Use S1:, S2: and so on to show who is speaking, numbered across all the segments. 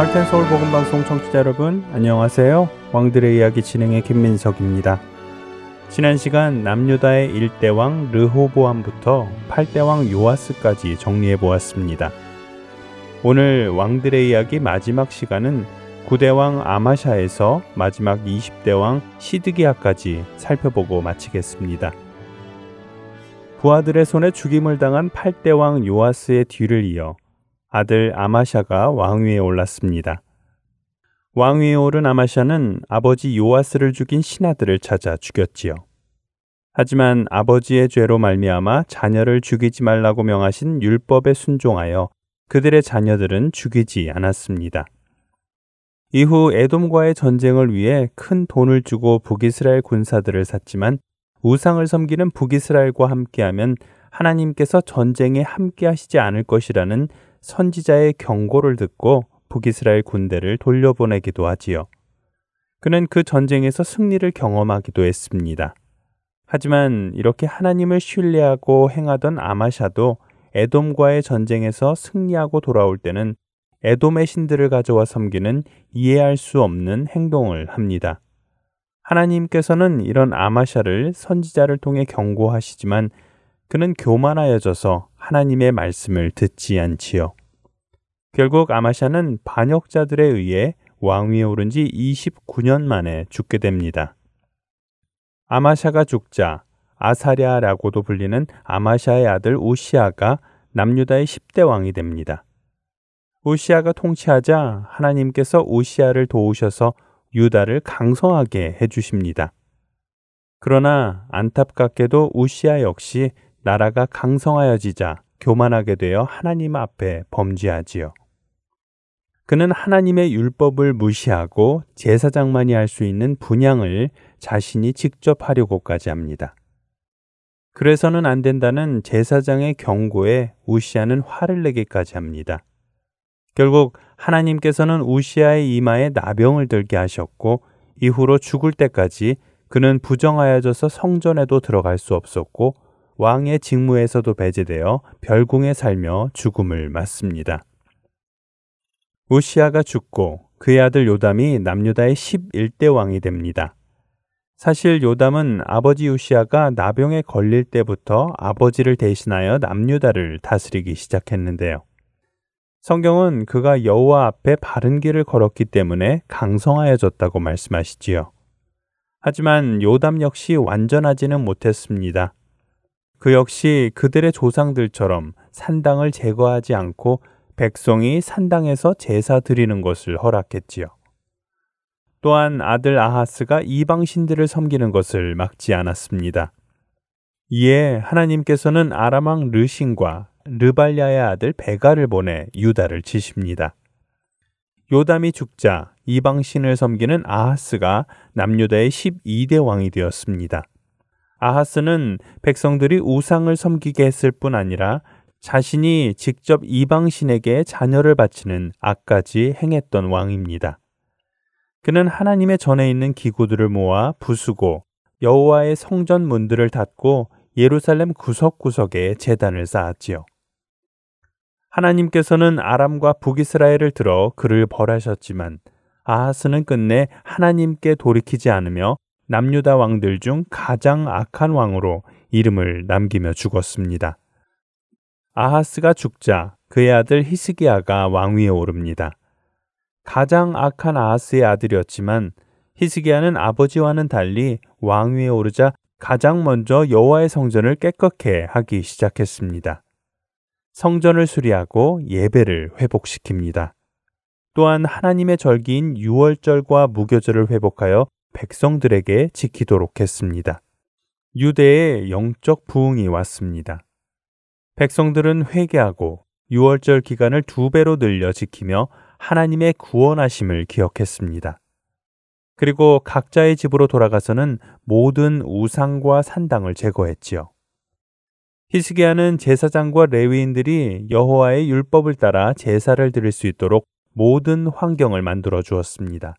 S1: 할텐 서울 복음 방송 청취자 여러분 안녕하세요. 왕들의 이야기 진행의 김민석입니다. 지난 시간 남유다의 1대 왕 르호보암부터 8대 왕 요아스까지 정리해 보았습니다. 오늘 왕들의 이야기 마지막 시간은 9대 왕 아마샤에서 마지막 20대 왕 시드기야까지 살펴보고 마치겠습니다. 부하들의 손에 죽임을 당한 8대 왕 요아스의 뒤를 이어 아들 아마샤가 왕위에 올랐습니다. 왕위에 오른 아마샤는 아버지 요아스를 죽인 신하들을 찾아 죽였지요. 하지만 아버지의 죄로 말미암아 자녀를 죽이지 말라고 명하신 율법에 순종하여 그들의 자녀들은 죽이지 않았습니다. 이후 에돔과의 전쟁을 위해 큰 돈을 주고 북이스라엘 군사들을 샀지만 우상을 섬기는 북이스라엘과 함께하면 하나님께서 전쟁에 함께하시지 않을 것이라는 선지자의 경고를 듣고 북이스라엘 군대를 돌려보내기도 하지요. 그는 그 전쟁에서 승리를 경험하기도 했습니다. 하지만 이렇게 하나님을 신뢰하고 행하던 아마샤도 에돔과의 전쟁에서 승리하고 돌아올 때는 에돔의 신들을 가져와 섬기는 이해할 수 없는 행동을 합니다. 하나님께서는 이런 아마샤를 선지자를 통해 경고하시지만 그는 교만하여져서 하나님의 말씀을 듣지 않지요. 결국 아마샤는 반역자들에 의해 왕위에 오른 지 29년 만에 죽게 됩니다. 아마샤가 죽자 아사랴라고도 불리는 아마샤의 아들 우시아가 남유다의 10대 왕이 됩니다. 우시아가 통치하자 하나님께서 우시아를 도우셔서 유다를 강성하게 해주십니다. 그러나 안타깝게도 우시아 역시 나라가 강성하여지자 교만하게 되어 하나님 앞에 범죄하지요. 그는 하나님의 율법을 무시하고 제사장만이 할 수 있는 분양을 자신이 직접 하려고까지 합니다. 그래서는 안 된다는 제사장의 경고에 우시아는 화를 내기까지 합니다. 결국 하나님께서는 우시아의 이마에 나병을 들게 하셨고 이후로 죽을 때까지 그는 부정하여져서 성전에도 들어갈 수 없었고 왕의 직무에서도 배제되어 별궁에 살며 죽음을 맞습니다. 우시아가 죽고 그의 아들 요담이 남유다의 11대 왕이 됩니다. 사실 요담은 아버지 우시아가 나병에 걸릴 때부터 아버지를 대신하여 남유다를 다스리기 시작했는데요. 성경은 그가 여호와 앞에 바른 길을 걸었기 때문에 강성하여졌다고 말씀하시지요. 하지만 요담 역시 완전하지는 못했습니다. 그 역시 그들의 조상들처럼 산당을 제거하지 않고 백성이 산당에서 제사 드리는 것을 허락했지요. 또한 아들 아하스가 이방 신들을 섬기는 것을 막지 않았습니다. 이에 하나님께서는 아람왕 르신과 르발야의 아들 베가를 보내 유다를 치십니다. 요담이 죽자 이방 신을 섬기는 아하스가 남유다의 12대 왕이 되었습니다. 아하스는 백성들이 우상을 섬기게 했을 뿐 아니라 자신이 직접 이방신에게 자녀를 바치는 악까지 행했던 왕입니다. 그는 하나님의 전에 있는 기구들을 모아 부수고 여호와의 성전 문들을 닫고 예루살렘 구석구석에 재단을 쌓았지요. 하나님께서는 아람과 북이스라엘을 들어 그를 벌하셨지만 아하스는 끝내 하나님께 돌이키지 않으며 남유다 왕들 중 가장 악한 왕으로 이름을 남기며 죽었습니다. 아하스가 죽자 그의 아들 히스기야가 왕위에 오릅니다. 가장 악한 아하스의 아들이었지만 히스기야는 아버지와는 달리 왕위에 오르자 가장 먼저 여호와의 성전을 깨끗게 하기 시작했습니다. 성전을 수리하고 예배를 회복시킵니다. 또한 하나님의 절기인 유월절과 무교절을 회복하여 백성들에게 지키도록 했습니다. 유대에 영적 부흥이 왔습니다. 백성들은 회개하고 6월절 기간을 두 배로 늘려 지키며 하나님의 구원하심을 기억했습니다. 그리고 각자의 집으로 돌아가서는 모든 우상과 산당을 제거했지요. 히스기야는 제사장과 레위인들이 여호와의 율법을 따라 제사를 드릴 수 있도록 모든 환경을 만들어 주었습니다.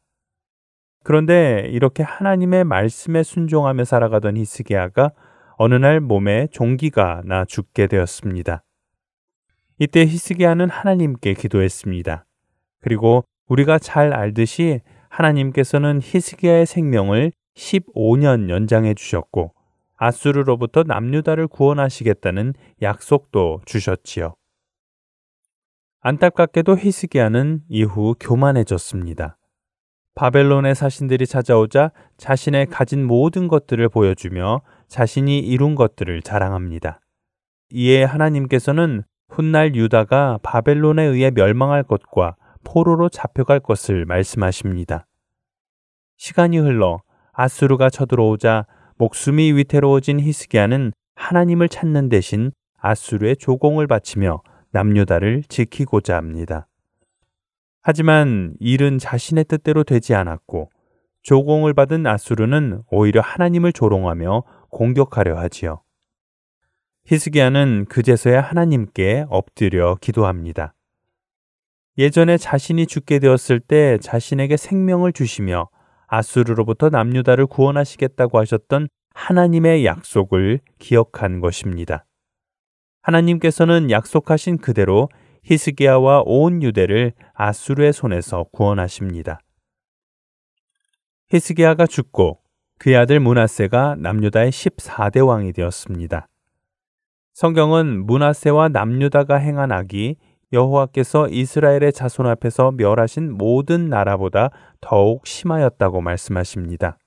S1: 그런데 이렇게 하나님의 말씀에 순종하며 살아가던 히스기야가 어느 날 몸에 종기가 나 죽게 되었습니다. 이때 히스기야는 하나님께 기도했습니다. 그리고 우리가 잘 알듯이 하나님께서는 히스기야의 생명을 15년 연장해 주셨고 아수르로부터 남유다를 구원하시겠다는 약속도 주셨지요. 안타깝게도 히스기야는 이후 교만해졌습니다. 바벨론의 사신들이 찾아오자 자신의 가진 모든 것들을 보여주며 자신이 이룬 것들을 자랑합니다. 이에 하나님께서는 훗날 유다가 바벨론에 의해 멸망할 것과 포로로 잡혀갈 것을 말씀하십니다. 시간이 흘러 아수르가 쳐들어오자 목숨이 위태로워진 히스기야는 하나님을 찾는 대신 아수르의 조공을 바치며 남유다를 지키고자 합니다. 하지만 일은 자신의 뜻대로 되지 않았고 조공을 받은 아수르는 오히려 하나님을 조롱하며 공격하려 하지요. 히스기야는 그제서야 하나님께 엎드려 기도합니다. 예전에 자신이 죽게 되었을 때 자신에게 생명을 주시며 아수르로부터 남유다를 구원하시겠다고 하셨던 하나님의 약속을 기억한 것입니다. 하나님께서는 약속하신 그대로 히스기야와 온 유대를 아수르의 손에서 구원하십니다. 히스기야가 죽고 그의 아들 문하세가 남유다의 14대 왕이 되었습니다. 성경은 문하세와 남유다가 행한 악이 여호와께서 이스라엘의 자손 앞에서 멸하신 모든 나라보다 더욱 심하였다고 말씀하십니다.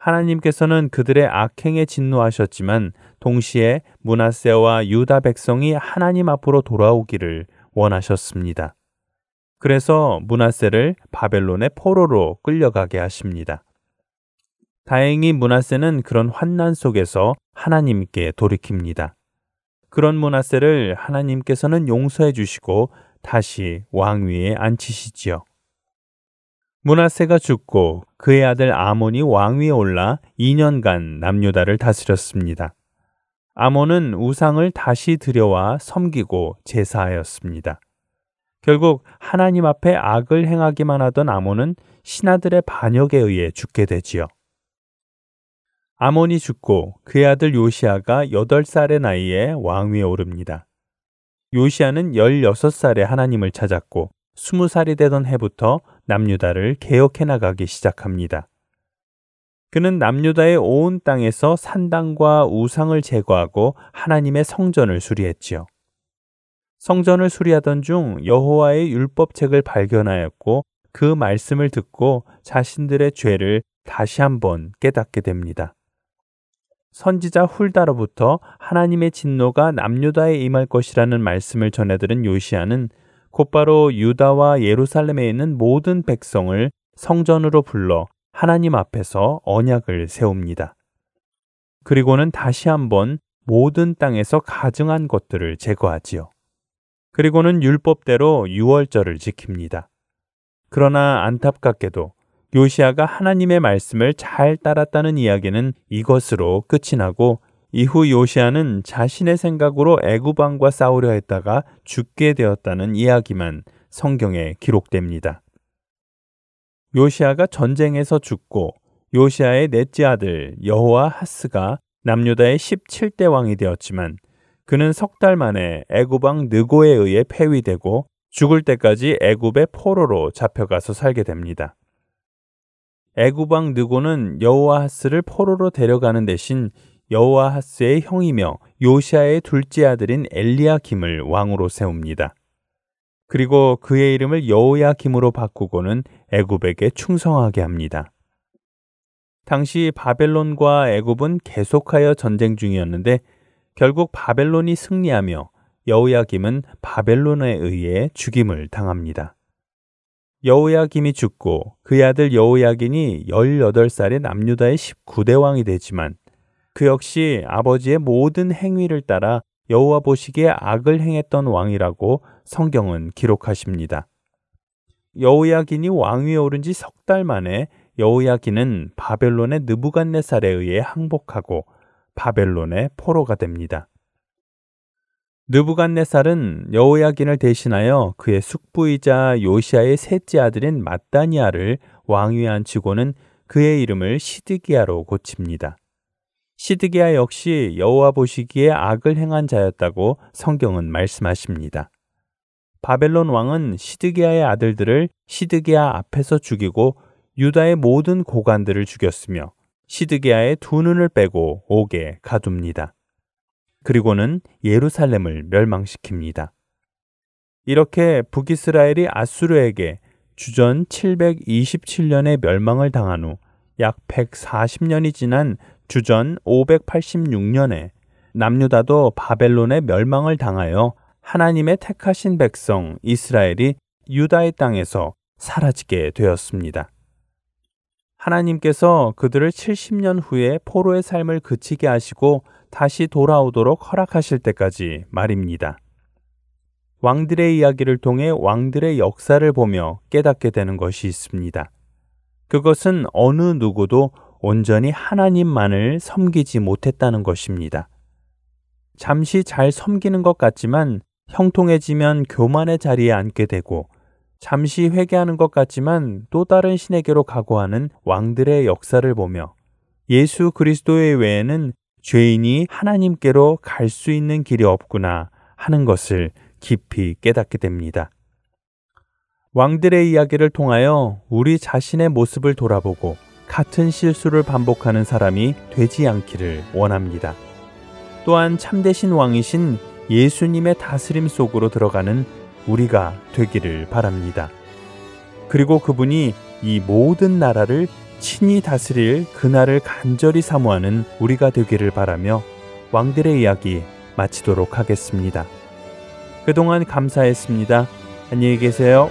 S1: 하나님께서는 그들의 악행에 진노하셨지만 동시에 문하세와 유다 백성이 하나님 앞으로 돌아오기를 원하셨습니다. 그래서 문하세를 바벨론의 포로로 끌려가게 하십니다. 다행히 문하세는 그런 환난 속에서 하나님께 돌이킵니다. 그런 문하세를 하나님께서는 용서해 주시고 다시 왕위에 앉히시지요. 문하세가 죽고 그의 아들 아몬이 왕위에 올라 2년간 남유다를 다스렸습니다. 아몬은 우상을 다시 들여와 섬기고 제사하였습니다. 결국 하나님 앞에 악을 행하기만 하던 아몬은 신하들의 반역에 의해 죽게 되지요. 아몬이 죽고 그의 아들 요시아가 8살의 나이에 왕위에 오릅니다. 요시아는 16살에 하나님을 찾았고 20살이 되던 해부터 남유다를 개혁해 나가기 시작합니다. 그는 남유다의 온 땅에서 산당과 우상을 제거하고 하나님의 성전을 수리했지요. 성전을 수리하던 중 여호와의 율법책을 발견하였고 그 말씀을 듣고 자신들의 죄를 다시 한번 깨닫게 됩니다. 선지자 훌다로부터 하나님의 진노가 남유다에 임할 것이라는 말씀을 전해들은 요시아는 곧바로 유다와 예루살렘에 있는 모든 백성을 성전으로 불러 하나님 앞에서 언약을 세웁니다. 그리고는 다시 한번 모든 땅에서 가증한 것들을 제거하지요. 그리고는 율법대로 유월절을 지킵니다. 그러나 안타깝게도 요시아가 하나님의 말씀을 잘 따랐다는 이야기는 이것으로 끝이 나고 이후 요시아는 자신의 생각으로 애구방과 싸우려 했다가 죽게 되었다는 이야기만 성경에 기록됩니다. 요시아가 전쟁에서 죽고 요시아의 넷째 아들 여호와 하스가 남유다의 17대 왕이 되었지만 그는 석 달 만에 애굽 왕 느고에 의해 폐위되고 죽을 때까지 애굽의 포로로 잡혀가서 살게 됩니다. 애굽 왕 느고는 여호와 하스를 포로로 데려가는 대신 여호와하스의 형이며 요시아의 둘째 아들인 엘리야김을 왕으로 세웁니다. 그리고 그의 이름을 여호야김으로 바꾸고는 애굽에게 충성하게 합니다. 당시 바벨론과 애굽은 계속하여 전쟁 중이었는데 결국 바벨론이 승리하며 여호야김은 바벨론에 의해 죽임을 당합니다. 여호야김이 죽고 그의 아들 여호야긴이 18살의 남유다의 19대 왕이 되지만 그 역시 아버지의 모든 행위를 따라 여호와 보시기에 악을 행했던 왕이라고 성경은 기록하십니다. 여호야긴이 왕위에 오른 지 석 달 만에 여호야긴은 바벨론의 느부갓네살에 의해 항복하고 바벨론의 포로가 됩니다. 느부갓네살은 여호야긴을 대신하여 그의 숙부이자 요시아의 셋째 아들인 마다니아를 왕위에 앉히고는 그의 이름을 시드기야로 고칩니다. 시드기야 역시 여호와 보시기에 악을 행한 자였다고 성경은 말씀하십니다. 바벨론 왕은 시드기야의 아들들을 시드기야 앞에서 죽이고 유다의 모든 고관들을 죽였으며 시드기야의 두 눈을 빼고 옥에 가둡니다. 그리고는 예루살렘을 멸망시킵니다. 이렇게 북이스라엘이 아수르에게 주전 727년에 멸망을 당한 후 약 140년이 지난 주전 586년에 남유다도 바벨론의 멸망을 당하여 하나님의 택하신 백성 이스라엘이 유다의 땅에서 사라지게 되었습니다. 하나님께서 그들을 70년 후에 포로의 삶을 그치게 하시고 다시 돌아오도록 허락하실 때까지 말입니다. 왕들의 이야기를 통해 왕들의 역사를 보며 깨닫게 되는 것이 있습니다. 그것은 어느 누구도 온전히 하나님만을 섬기지 못했다는 것입니다. 잠시 잘 섬기는 것 같지만 형통해지면 교만의 자리에 앉게 되고 잠시 회개하는 것 같지만 또 다른 신에게로 가고 하는 왕들의 역사를 보며 예수 그리스도의 외에는 죄인이 하나님께로 갈 수 있는 길이 없구나 하는 것을 깊이 깨닫게 됩니다. 왕들의 이야기를 통하여 우리 자신의 모습을 돌아보고 같은 실수를 반복하는 사람이 되지 않기를 원합니다. 또한 참되신 왕이신 예수님의 다스림 속으로 들어가는 우리가 되기를 바랍니다. 그리고 그분이 이 모든 나라를 친히 다스릴 그날을 간절히 사모하는 우리가 되기를 바라며 왕들의 이야기 마치도록 하겠습니다. 그동안 감사했습니다. 안녕히 계세요.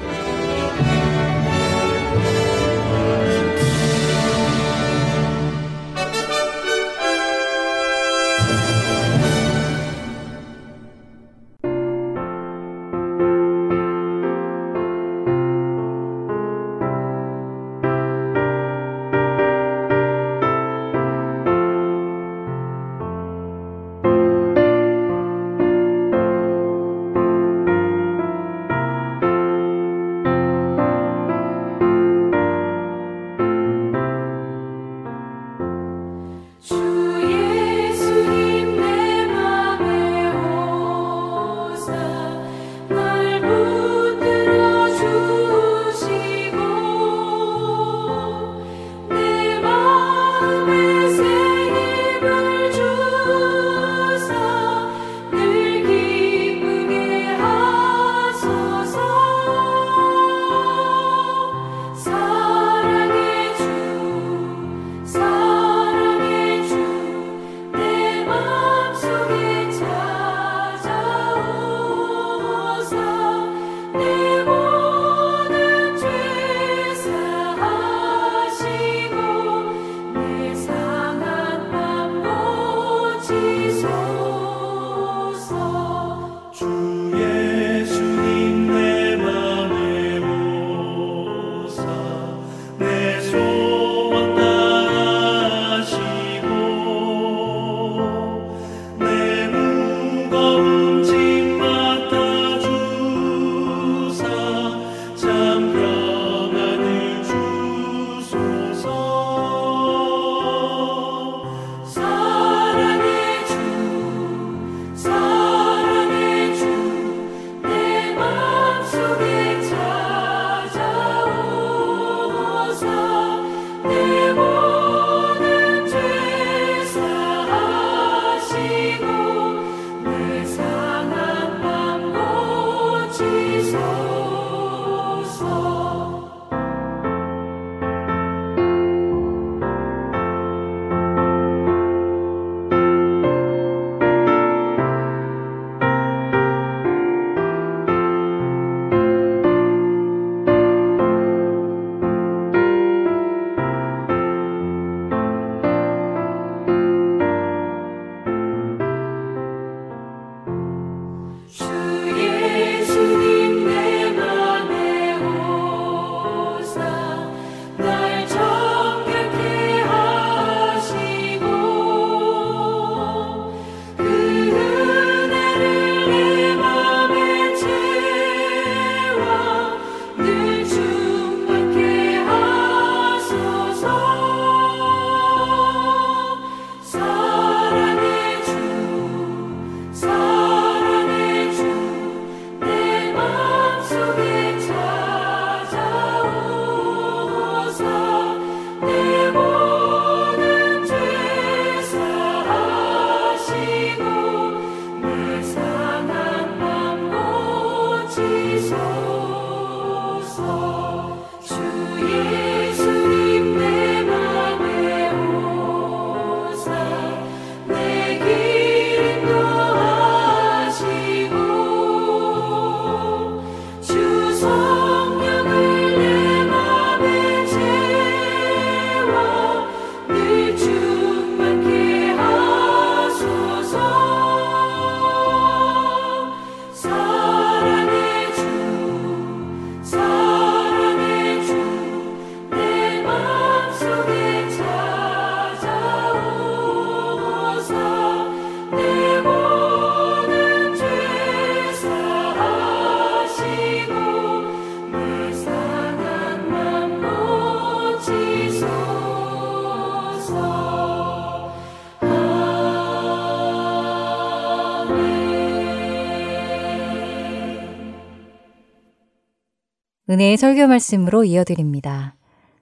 S2: 은혜의 설교 말씀으로 이어드립니다.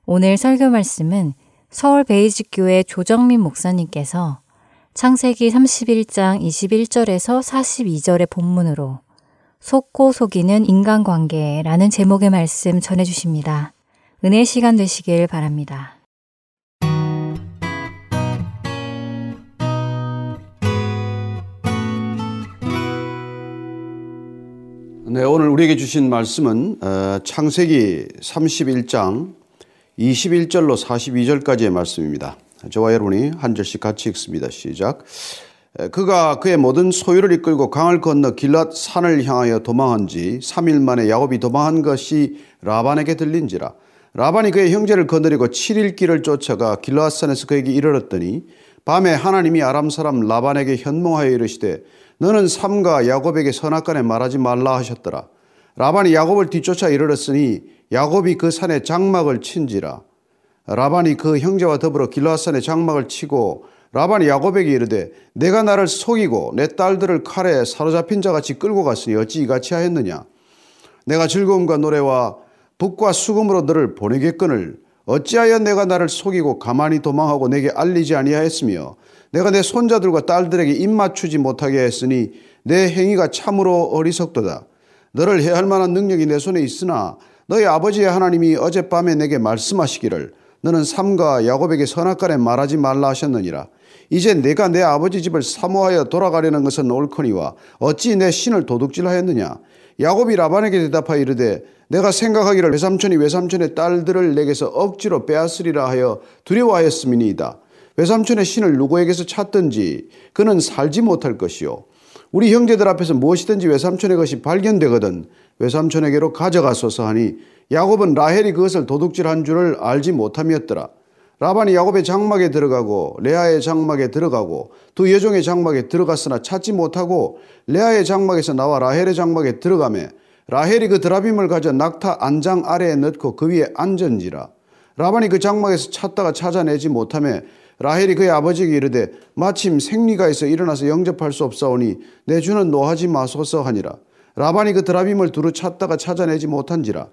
S2: 오늘 설교 말씀은 서울 베이직교회 조정민 목사님께서 창세기 31장 21절에서 42절의 본문으로 속고 속이는 인간관계라는 제목의 말씀 전해주십니다. 은혜 시간 되시길 바랍니다.
S3: 네, 오늘 우리에게 주신 말씀은 어, 창세기 31장 21절로 42절까지의 말씀입니다. 저와 여러분이 한 절씩 같이 읽습니다. 시작. 그가 그의 모든 소유를 이끌고 강을 건너 길랏 산을 향하여 도망한 지 3일 만에 야곱이 도망한 것이 라반에게 들린지라. 라반이 그의 형제를 거느리고 7일 길을 쫓아가 길랏 산에서 그에게 이르렀더니 밤에 하나님이 아람 사람 라반에게 현몽하여 이르시되 너는 삼가 야곱에게 선악간에 말하지 말라 하셨더라. 라반이 야곱을 뒤쫓아 이르렀으니 야곱이 그 산에 장막을 친지라. 라반이 그 형제와 더불어 길라산에 장막을 치고 라반이 야곱에게 이르되 내가 나를 속이고 내 딸들을 칼에 사로잡힌 자같이 끌고 갔으니 어찌 이같이 하였느냐. 내가 즐거움과 노래와 북과 수금으로 너를 보내겠거늘 어찌하여 내가 나를 속이고 가만히 도망하고 내게 알리지 아니하였으며 내가 내 손자들과 딸들에게 입 맞추지 못하게 했으니 내 행위가 참으로 어리석도다. 너를 해할 만한 능력이 내 손에 있으나 너희 아버지의 하나님이 어젯밤에 내게 말씀하시기를 너는 삼가 야곱에게 선악간에 말하지 말라 하셨느니라. 이제 내가 내 아버지 집을 사모하여 돌아가려는 것은 옳거니와 어찌 내 신을 도둑질하였느냐. 야곱이 라반에게 대답하여 이르되 내가 생각하기를 외삼촌이 외삼촌의 딸들을 내게서 억지로 빼앗으리라 하여 두려워하였음이니이다. 외삼촌의 신을 누구에게서 찾든지 그는 살지 못할 것이요. 우리 형제들 앞에서 무엇이든지 외삼촌의 것이 발견되거든 외삼촌에게로 가져가소서 하니 야곱은 라헬이 그것을 도둑질한 줄을 알지 못함이었더라. 라반이 야곱의 장막에 들어가고 레아의 장막에 들어가고 두 여종의 장막에 들어갔으나 찾지 못하고 레아의 장막에서 나와 라헬의 장막에 들어가매 라헬이 그 드라빔을 가져 낙타 안장 아래에 넣고 그 위에 앉은지라. 라반이 그 장막에서 찾다가 찾아내지 못함에 라헬이 그의 아버지에게 이르되 마침 생리가 있어 일어나서 영접할 수 없사오니 내 주는 노하지 마소서 하니라. 라반이 그 드라빔을 두루 찾다가 찾아내지 못한지라.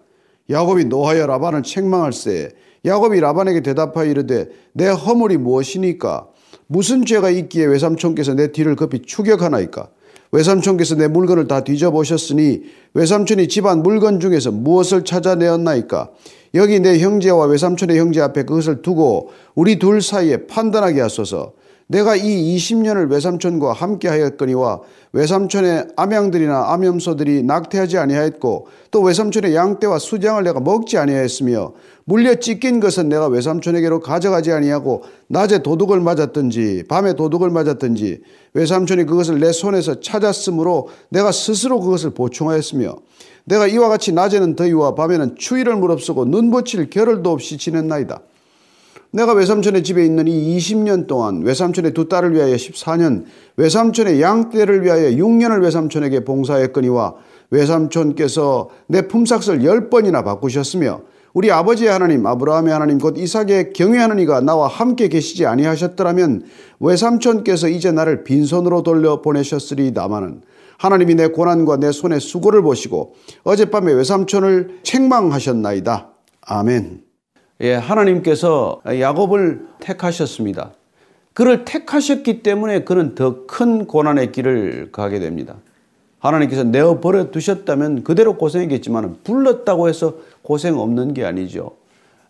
S3: 야곱이 노하여 라반을 책망할세. 야곱이 라반에게 대답하여 이르되 내 허물이 무엇이니까? 무슨 죄가 있기에 외삼촌께서 내 뒤를 급히 추격하나이까? 외삼촌께서 내 물건을 다 뒤져보셨으니 외삼촌이 집안 물건 중에서 무엇을 찾아내었나이까? 여기 내 형제와 외삼촌의 형제 앞에 그것을 두고 우리 둘 사이에 판단하게 하소서. 내가 이 20년을 외삼촌과 함께 하였거니와 외삼촌의 암양들이나 암염소들이 낙태하지 아니하였고 또 외삼촌의 양떼와 수장을 내가 먹지 아니하였으며 물려 찢긴 것은 내가 외삼촌에게로 가져가지 아니하고 낮에 도둑을 맞았든지 밤에 도둑을 맞았든지 외삼촌이 그것을 내 손에서 찾았으므로 내가 스스로 그것을 보충하였으며 내가 이와 같이 낮에는 더위와 밤에는 추위를 무릅쓰고 눈 붙일 겨를도 없이 지냈나이다. 내가 외삼촌의 집에 있는 이 20년 동안 외삼촌의 두 딸을 위하여 14년, 외삼촌의 양떼를 위하여 6년을 외삼촌에게 봉사했거니와 외삼촌께서 내 품삯을 10번이나 바꾸셨으며 우리 아버지의 하나님 아브라함의 하나님 곧 이삭의 경외하는 이가 나와 함께 계시지 아니하셨더라면 외삼촌께서 이제 나를 빈손으로 돌려 보내셨으리다마는 하나님이 내 고난과 내 손의 수고를 보시고 어젯밤에 외삼촌을 책망하셨나이다. 아멘. 예, 하나님께서 야곱을 택하셨습니다. 그를 택하셨기 때문에 그는 더 큰 고난의 길을 가게 됩니다. 하나님께서 내어 버려 두셨다면 그대로 고생했겠지만 불렀다고 해서 고생 없는 게 아니죠.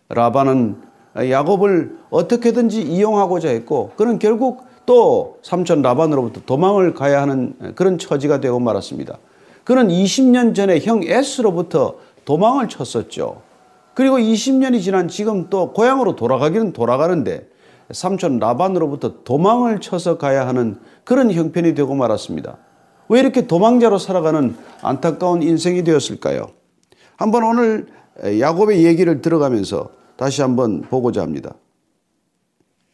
S3: 라반은 야곱을 어떻게든지 이용하고자 했고 그는 결국 또 삼촌 라반으로부터 도망을 가야 하는 그런 처지가 되고 말았습니다. 그는 20년 전에 형 에스로부터 도망을 쳤었죠. 그리고 20년이 지난 지금 또 고향으로 돌아가기는 돌아가는데 삼촌 라반으로부터 도망을 쳐서 가야 하는 그런 형편이 되고 말았습니다. 왜 이렇게 도망자로 살아가는 안타까운 인생이 되었을까요? 한번 오늘 야곱의 얘기를 들어가면서 다시 한번 보고자 합니다.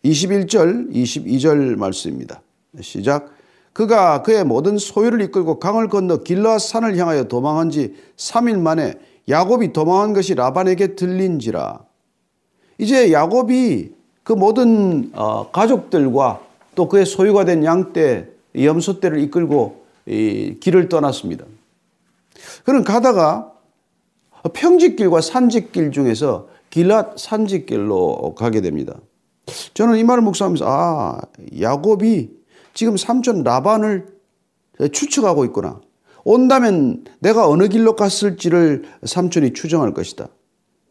S3: 21절, 22절 말씀입니다. 시작. 그가 그의 모든 소유를 이끌고 강을 건너 길라 산을 향하여 도망한 지 3일 만에 야곱이 도망한 것이 라반에게 들린지라. 이제 야곱이 그 모든 어, 가족들과 또 그의 소유가 된 양떼, 염소떼를 이끌고 길을 떠났습니다. 그는 가다가 평지길과 산지길 중에서 길랏 산지길로 가게 됩니다. 저는 이 말을 묵상하면서 아 야곱이 지금 삼촌 라반을 추측하고 있구나. 온다면 내가 어느 길로 갔을지를 삼촌이 추정할 것이다.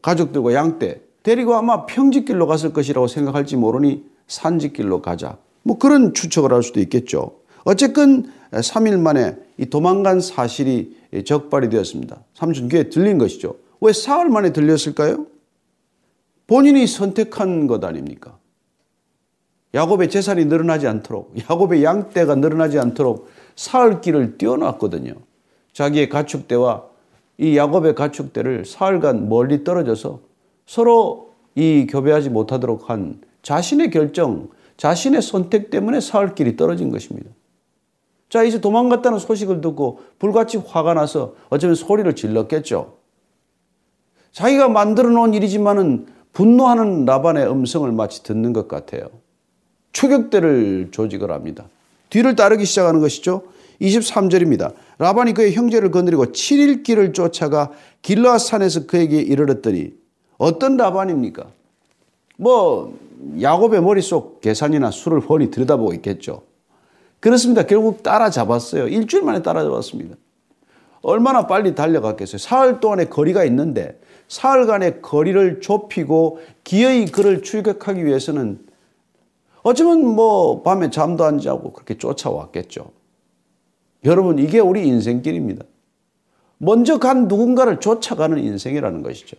S3: 가족들과 양떼 데리고 아마 평지길로 갔을 것이라고 생각할지 모르니 산지길로 가자. 뭐 그런 추측을 할 수도 있겠죠. 어쨌건 3일 만에 이 도망간 사실이 적발이 되었습니다. 삼촌 귀에 들린 것이죠. 왜 사흘 만에 들렸을까요? 본인이 선택한 것 아닙니까? 야곱의 재산이 늘어나지 않도록, 야곱의 양떼가 늘어나지 않도록 사흘 길을 띄워놨거든요. 자기의 가축대와 이 야곱의 가축대를 사흘간 멀리 떨어져서 서로 이 교배하지 못하도록 한 자신의 결정, 자신의 선택 때문에 사흘 길이 떨어진 것입니다. 자, 이제 도망갔다는 소식을 듣고 불같이 화가 나서 어쩌면 소리를 질렀겠죠. 자기가 만들어 놓은 일이지만은 분노하는 라반의 음성을 마치 듣는 것 같아요. 추격대를 조직을 합니다. 뒤를 따르기 시작하는 것이죠. 23절입니다. 라반이 그의 형제를 건드리고 7일 길을 쫓아가 길라 산에서 그에게 이르렀더니 어떤 라반입니까? 뭐 야곱의 머릿속 계산이나 수를 훤히 들여다보고 있겠죠. 그렇습니다. 결국 따라잡았어요. 일주일 만에 따라잡았습니다. 얼마나 빨리 달려갔겠어요. 사흘 동안의 거리가 있는데 사흘간의 거리를 좁히고 기어이 그를 출격하기 위해서는 어쩌면 뭐 밤에 잠도 안 자고 그렇게 쫓아왔겠죠. 여러분 이게 우리 인생길입니다. 먼저 간 누군가를 쫓아가는 인생이라는 것이죠.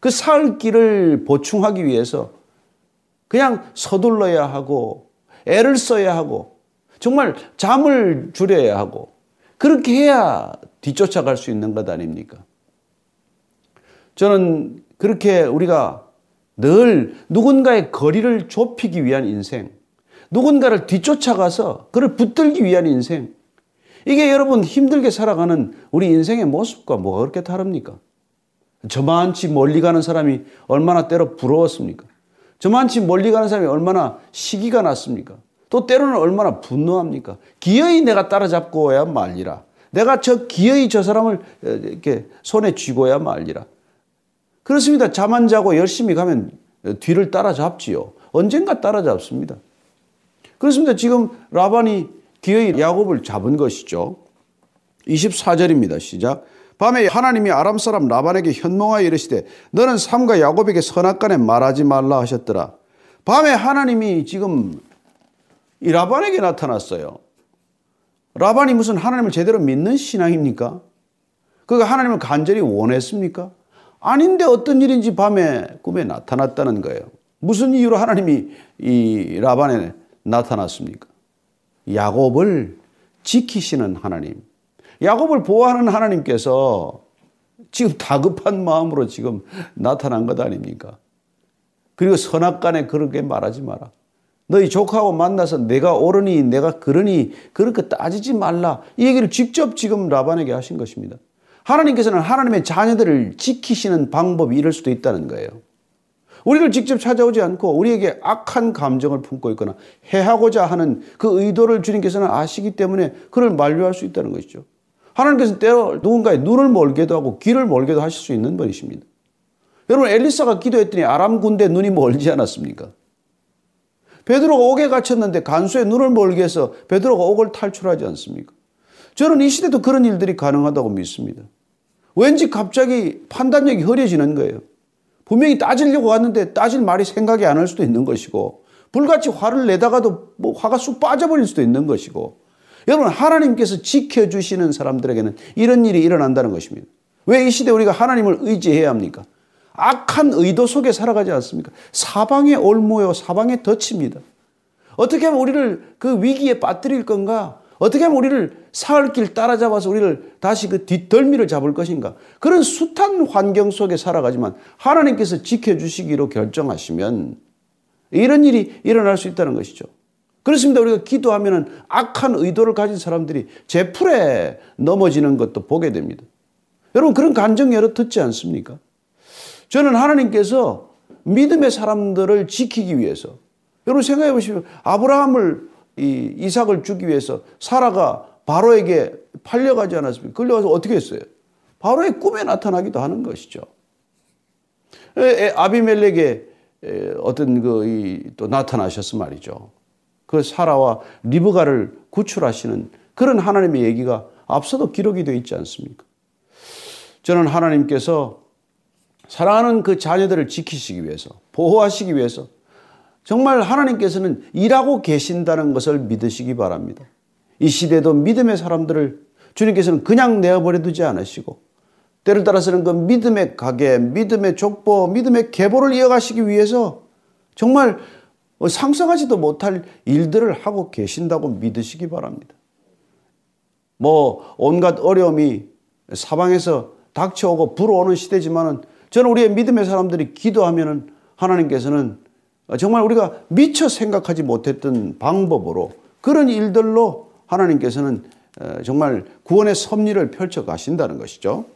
S3: 그 사흘 길을 보충하기 위해서 그냥 서둘러야 하고 애를 써야 하고 정말 잠을 줄여야 하고 그렇게 해야 뒤쫓아갈 수 있는 것 아닙니까? 저는 그렇게 우리가 늘 누군가의 거리를 좁히기 위한 인생, 누군가를 뒤쫓아가서 그를 붙들기 위한 인생, 이게 여러분 힘들게 살아가는 우리 인생의 모습과 뭐가 그렇게 다릅니까? 저만치 멀리 가는 사람이 얼마나 때로 부러웠습니까? 저만치 멀리 가는 사람이 얼마나 시기가 났습니까? 또 때로는 얼마나 분노합니까? 기어이 내가 따라잡고야 말리라. 내가 저 기어이 저 사람을 이렇게 손에 쥐고야 말리라. 그렇습니다. 잠 안 자고 열심히 가면 뒤를 따라잡지요. 언젠가 따라잡습니다. 그렇습니다. 지금 라반이 기어이 야곱을 잡은 것이죠. 24절입니다. 시작. 밤에 하나님이 아람 사람 라반에게 현몽하여 이르시되 너는 삼가 야곱에게 선악간에 말하지 말라 하셨더라. 밤에 하나님이 지금 이 라반에게 나타났어요. 라반이 무슨 하나님을 제대로 믿는 신앙입니까? 그가 하나님을 간절히 원했습니까? 아닌데 어떤 일인지 밤에 꿈에 나타났다는 거예요. 무슨 이유로 하나님이 이 라반에 나타났습니까? 야곱을 지키시는 하나님. 야곱을 보호하는 하나님께서 지금 다급한 마음으로 지금 나타난 것 아닙니까? 그리고 선악간에 그렇게 말하지 마라. 너희 조카하고 만나서 내가 옳으니 내가 그러니 그렇게 따지지 말라. 이 얘기를 직접 지금 라반에게 하신 것입니다. 하나님께서는 하나님의 자녀들을 지키시는 방법이 이럴 수도 있다는 거예요. 우리를 직접 찾아오지 않고 우리에게 악한 감정을 품고 있거나 해하고자 하는 그 의도를 주님께서는 아시기 때문에 그를 만류할 수 있다는 것이죠. 하나님께서는 때로 누군가의 눈을 멀게도 하고 귀를 멀게도 하실 수 있는 분이십니다. 여러분 엘리사가 기도했더니 아람 군대 눈이 멀지 않았습니까? 베드로가 옥에 갇혔는데 간수의 눈을 멀게 해서 베드로가 옥을 탈출하지 않습니까? 저는 이 시대도 그런 일들이 가능하다고 믿습니다. 왠지 갑자기 판단력이 흐려지는 거예요. 분명히 따지려고 왔는데 따질 말이 생각이 안 할 수도 있는 것이고 불같이 화를 내다가도 뭐 화가 쑥 빠져버릴 수도 있는 것이고 여러분 하나님께서 지켜주시는 사람들에게는 이런 일이 일어난다는 것입니다. 왜 이 시대 우리가 하나님을 의지해야 합니까? 악한 의도 속에 살아가지 않습니까? 사방에 올모여 사방에 덫입니다. 어떻게 하면 우리를 그 위기에 빠뜨릴 건가? 어떻게 하면 우리를 사흘길 따라잡아서 우리를 다시 그 뒷덜미를 잡을 것인가? 그런 숱한 환경 속에 살아가지만 하나님께서 지켜주시기로 결정하시면 이런 일이 일어날 수 있다는 것이죠. 그렇습니다. 우리가 기도하면 악한 의도를 가진 사람들이 제풀에 넘어지는 것도 보게 됩니다. 여러분 그런 간증 여러 듣지 않습니까? 저는 하나님께서 믿음의 사람들을 지키기 위해서 여러분 생각해 보시면 아브라함을 이 이삭을 주기 위해서 사라가 바로에게 팔려가지 않았습니까? 끌려가서 어떻게 했어요? 바로의 꿈에 나타나기도 하는 것이죠. 아비멜렉에 어떤 그 또 나타나셔서 말이죠. 그 사라와 리브가를 구출하시는 그런 하나님의 얘기가 앞서도 기록이 되어 있지 않습니까? 저는 하나님께서 사랑하는 그 자녀들을 지키시기 위해서, 보호하시기 위해서 정말 하나님께서는 일하고 계신다는 것을 믿으시기 바랍니다. 이 시대도 믿음의 사람들을 주님께서는 그냥 내어버려 두지 않으시고 때를 따라서는 그 믿음의 가게, 믿음의 족보, 믿음의 계보를 이어가시기 위해서 정말 상상하지도 못할 일들을 하고 계신다고 믿으시기 바랍니다. 뭐 온갖 어려움이 사방에서 닥쳐오고 불어오는 시대지만은 저는 우리의 믿음의 사람들이 기도하면은 하나님께서는 정말 우리가 미처 생각하지 못했던 방법으로 그런 일들로 하나님께서는 정말 구원의 섭리를 펼쳐 가신다는 것이죠.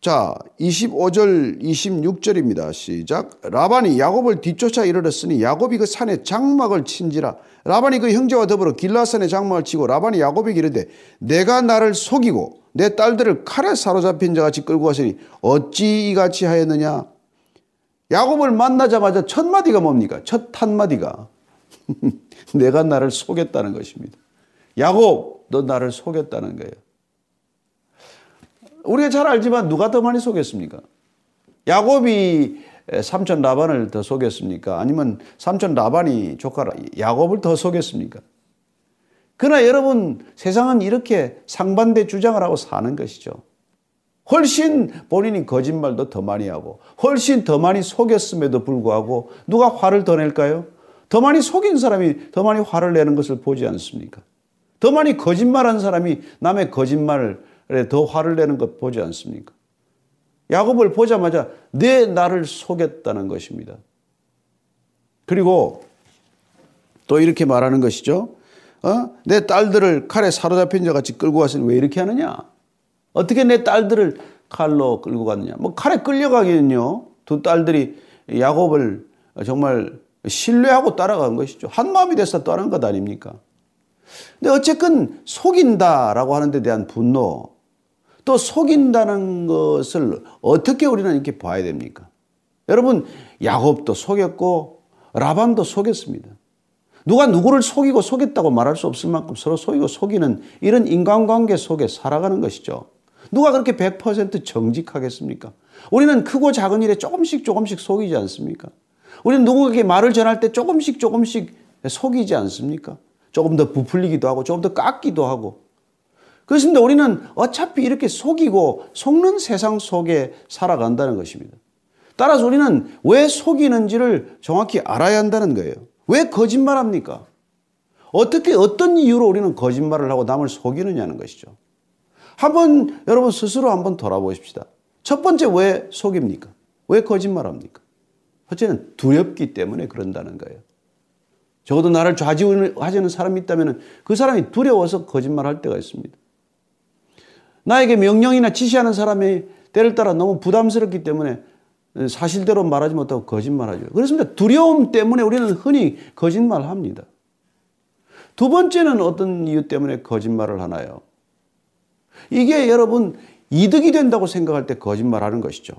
S3: 자, 25절, 26절입니다. 시작. 라반이 야곱을 뒤쫓아 이르렀으니 야곱이 그 산에 장막을 친지라. 라반이 그 형제와 더불어 길라산에 장막을 치고 라반이 야곱에게 이르되 내가 나를 속이고 내 딸들을 칼에 사로잡힌 자같이 끌고 왔으니 어찌 이같이 하였느냐. 야곱을 만나자마자 첫 마디가 뭡니까? 첫 한마디가 내가 나를 속였다는 것입니다. 야곱, 너 나를 속였다는 거예요. 우리가 잘 알지만 누가 더 많이 속였습니까? 야곱이 삼촌 라반을 더 속였습니까? 아니면 삼촌 라반이 조카 야곱을 더 속였습니까? 그러나 여러분 세상은 이렇게 상반대 주장을 하고 사는 것이죠. 훨씬 본인이 거짓말도 더 많이 하고 훨씬 더 많이 속였음에도 불구하고 누가 화를 더 낼까요? 더 많이 속인 사람이 더 많이 화를 내는 것을 보지 않습니까? 더 많이 거짓말한 사람이 남의 거짓말을 더 화를 내는 것 보지 않습니까? 야곱을 보자마자 내 나를 속였다는 것입니다. 그리고 또 이렇게 말하는 것이죠. 어? 내 딸들을 칼에 사로잡힌 자 같이 끌고 왔으니 왜 이렇게 하느냐? 어떻게 내 딸들을 칼로 끌고 갔느냐? 뭐 칼에 끌려가기는요. 두 딸들이 야곱을 정말 신뢰하고 따라간 것이죠. 한 마음이 돼서 따라간 것 아닙니까? 근데 어쨌든 속인다라고 하는 데 대한 분노, 또 속인다는 것을 어떻게 우리는 이렇게 봐야 됩니까? 여러분, 야곱도 속였고 라반도 속였습니다. 누가 누구를 속이고 속였다고 말할 수 없을 만큼 서로 속이고 속이는 이런 인간관계 속에 살아가는 것이죠. 누가 그렇게 100% 정직하겠습니까? 우리는 크고 작은 일에 조금씩 조금씩 속이지 않습니까? 우리는 누구에게 말을 전할 때 조금씩 조금씩 속이지 않습니까? 조금 더 부풀리기도 하고 조금 더 깎기도 하고 그렇습니다. 우리는 어차피 이렇게 속이고 속는 세상 속에 살아간다는 것입니다. 따라서 우리는 왜 속이는지를 정확히 알아야 한다는 거예요. 왜 거짓말합니까? 어떻게 어떤 이유로 우리는 거짓말을 하고 남을 속이느냐는 것이죠. 한번 여러분 스스로 한번 돌아보십시다. 첫 번째 왜 속입니까? 왜 거짓말합니까? 첫째는 두렵기 때문에 그런다는 거예요. 적어도 나를 좌지우지하는 사람이 있다면 그 사람이 두려워서 거짓말할 때가 있습니다. 나에게 명령이나 지시하는 사람이 때를 따라 너무 부담스럽기 때문에 사실대로 말하지 못하고 거짓말하죠. 그렇습니다. 두려움 때문에 우리는 흔히 거짓말을 합니다. 두 번째는 어떤 이유 때문에 거짓말을 하나요? 이게 여러분 이득이 된다고 생각할 때 거짓말하는 것이죠.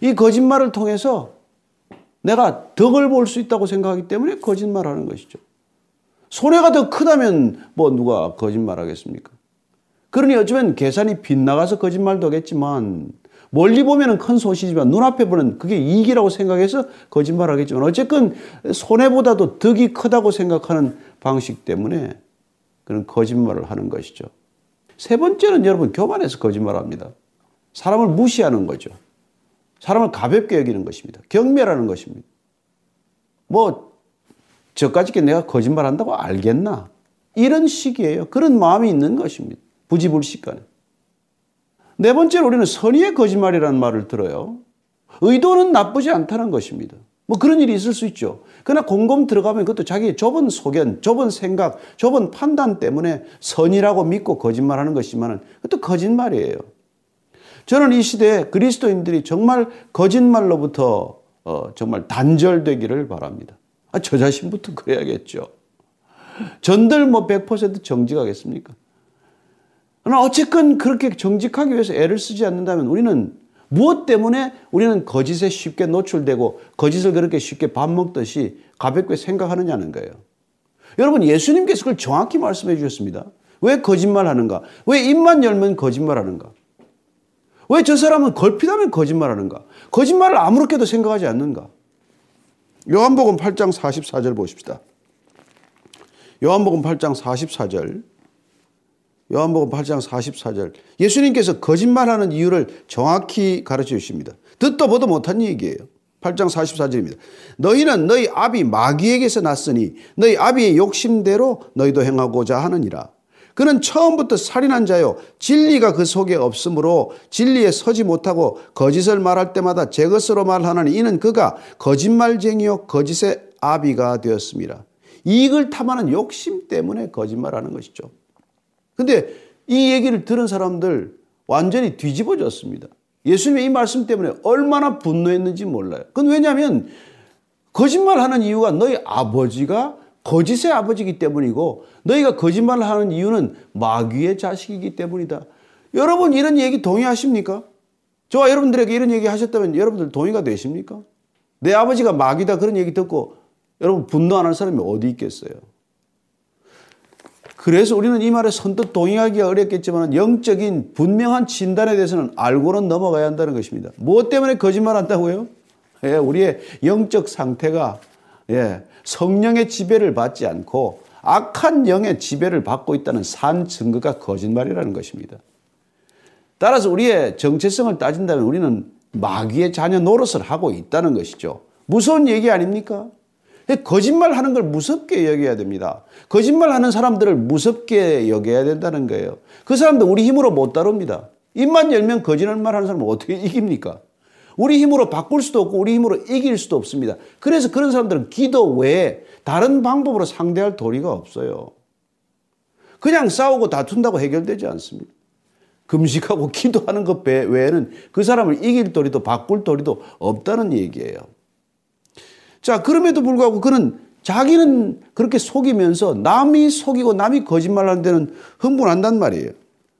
S3: 이 거짓말을 통해서 내가 덕을 볼 수 있다고 생각하기 때문에 거짓말하는 것이죠. 손해가 더 크다면 뭐 누가 거짓말하겠습니까? 그러니 어쩌면 계산이 빗나가서 거짓말도 하겠지만 멀리 보면 큰 소시지만 눈앞에 보는 그게 이익이라고 생각해서 거짓말 하겠지만 어쨌든 손해보다도 덕이 크다고 생각하는 방식 때문에 그런 거짓말을 하는 것이죠. 세 번째는 여러분 교만해서 거짓말합니다. 사람을 무시하는 거죠. 사람을 가볍게 여기는 것입니다. 경멸하는 것입니다. 뭐 저까지 내가 거짓말한다고 알겠나? 이런 식이에요. 그런 마음이 있는 것입니다. 부지불식간에. 네 번째로 우리는 선의의 거짓말이라는 말을 들어요. 의도는 나쁘지 않다는 것입니다. 뭐 그런 일이 있을 수 있죠. 그러나 곰곰 들어가면 그것도 자기의 좁은 소견, 좁은 생각, 좁은 판단 때문에 선이라고 믿고 거짓말하는 것이지만 그것도 거짓말이에요. 저는 이 시대에 그리스도인들이 정말 거짓말로부터 어, 정말 단절되기를 바랍니다. 아, 저 자신부터 그래야겠죠. 전들 뭐 100% 정직하겠습니까? 그러나 어쨌건 그렇게 정직하기 위해서 애를 쓰지 않는다면 우리는 무엇 때문에 우리는 거짓에 쉽게 노출되고 거짓을 그렇게 쉽게 밥 먹듯이 가볍게 생각하느냐는 거예요. 여러분 예수님께서 그걸 정확히 말씀해 주셨습니다. 왜 거짓말 하는가? 왜 입만 열면 거짓말 하는가? 왜 저 사람은 걸핏하면 거짓말 하는가? 거짓말을 아무렇게도 생각하지 않는가? 요한복음 8장 44절 보십시다. 요한복음 8장 44절. 요한복음 8장 44절. 예수님께서 거짓말하는 이유를 정확히 가르쳐 주십니다. 듣도 보도 못한 얘기예요. 8장 44절입니다. 너희는 너희 아비 마귀에게서 났으니 너희 아비의 욕심대로 너희도 행하고자 하느니라. 그는 처음부터 살인한 자요. 진리가 그 속에 없으므로 진리에 서지 못하고 거짓을 말할 때마다 제 것으로 말하나니 이는 그가 거짓말쟁이요. 거짓의 아비가 되었습니다. 이익을 탐하는 욕심 때문에 거짓말하는 것이죠. 근데 이 얘기를 들은 사람들 완전히 뒤집어졌습니다. 예수님의 이 말씀 때문에 얼마나 분노했는지 몰라요. 그건 왜냐하면 거짓말하는 이유가 너희 아버지가 거짓의 아버지이기 때문이고 너희가 거짓말을 하는 이유는 마귀의 자식이기 때문이다. 여러분 이런 얘기 동의하십니까? 저와 여러분들에게 이런 얘기 하셨다면 여러분들 동의가 되십니까? 내 아버지가 마귀다 그런 얘기 듣고 여러분 분노 안할 사람이 어디 있겠어요? 그래서 우리는 이 말에 선뜻 동의하기가 어렵겠지만 영적인 분명한 진단에 대해서는 알고는 넘어가야 한다는 것입니다. 무엇 때문에 거짓말 한다고요? 예, 우리의 영적 상태가 예, 성령의 지배를 받지 않고 악한 영의 지배를 받고 있다는 산 증거가 거짓말이라는 것입니다. 따라서 우리의 정체성을 따진다면 우리는 마귀의 자녀 노릇을 하고 있다는 것이죠. 무서운 얘기 아닙니까? 거짓말 하는 걸 무섭게 여겨야 됩니다. 거짓말 하는 사람들을 무섭게 여겨야 된다는 거예요. 그 사람들 우리 힘으로 못 다룹니다. 입만 열면 거짓말 하는 사람을 어떻게 이깁니까? 우리 힘으로 바꿀 수도 없고 우리 힘으로 이길 수도 없습니다. 그래서 그런 사람들은 기도 외에 다른 방법으로 상대할 도리가 없어요. 그냥 싸우고 다툰다고 해결되지 않습니다. 금식하고 기도하는 것 외에는 그 사람을 이길 도리도 바꿀 도리도 없다는 얘기예요. 자, 그럼에도 불구하고 그는 자기는 그렇게 속이면서 남이 속이고 남이 거짓말하는 데는 흥분한단 말이에요.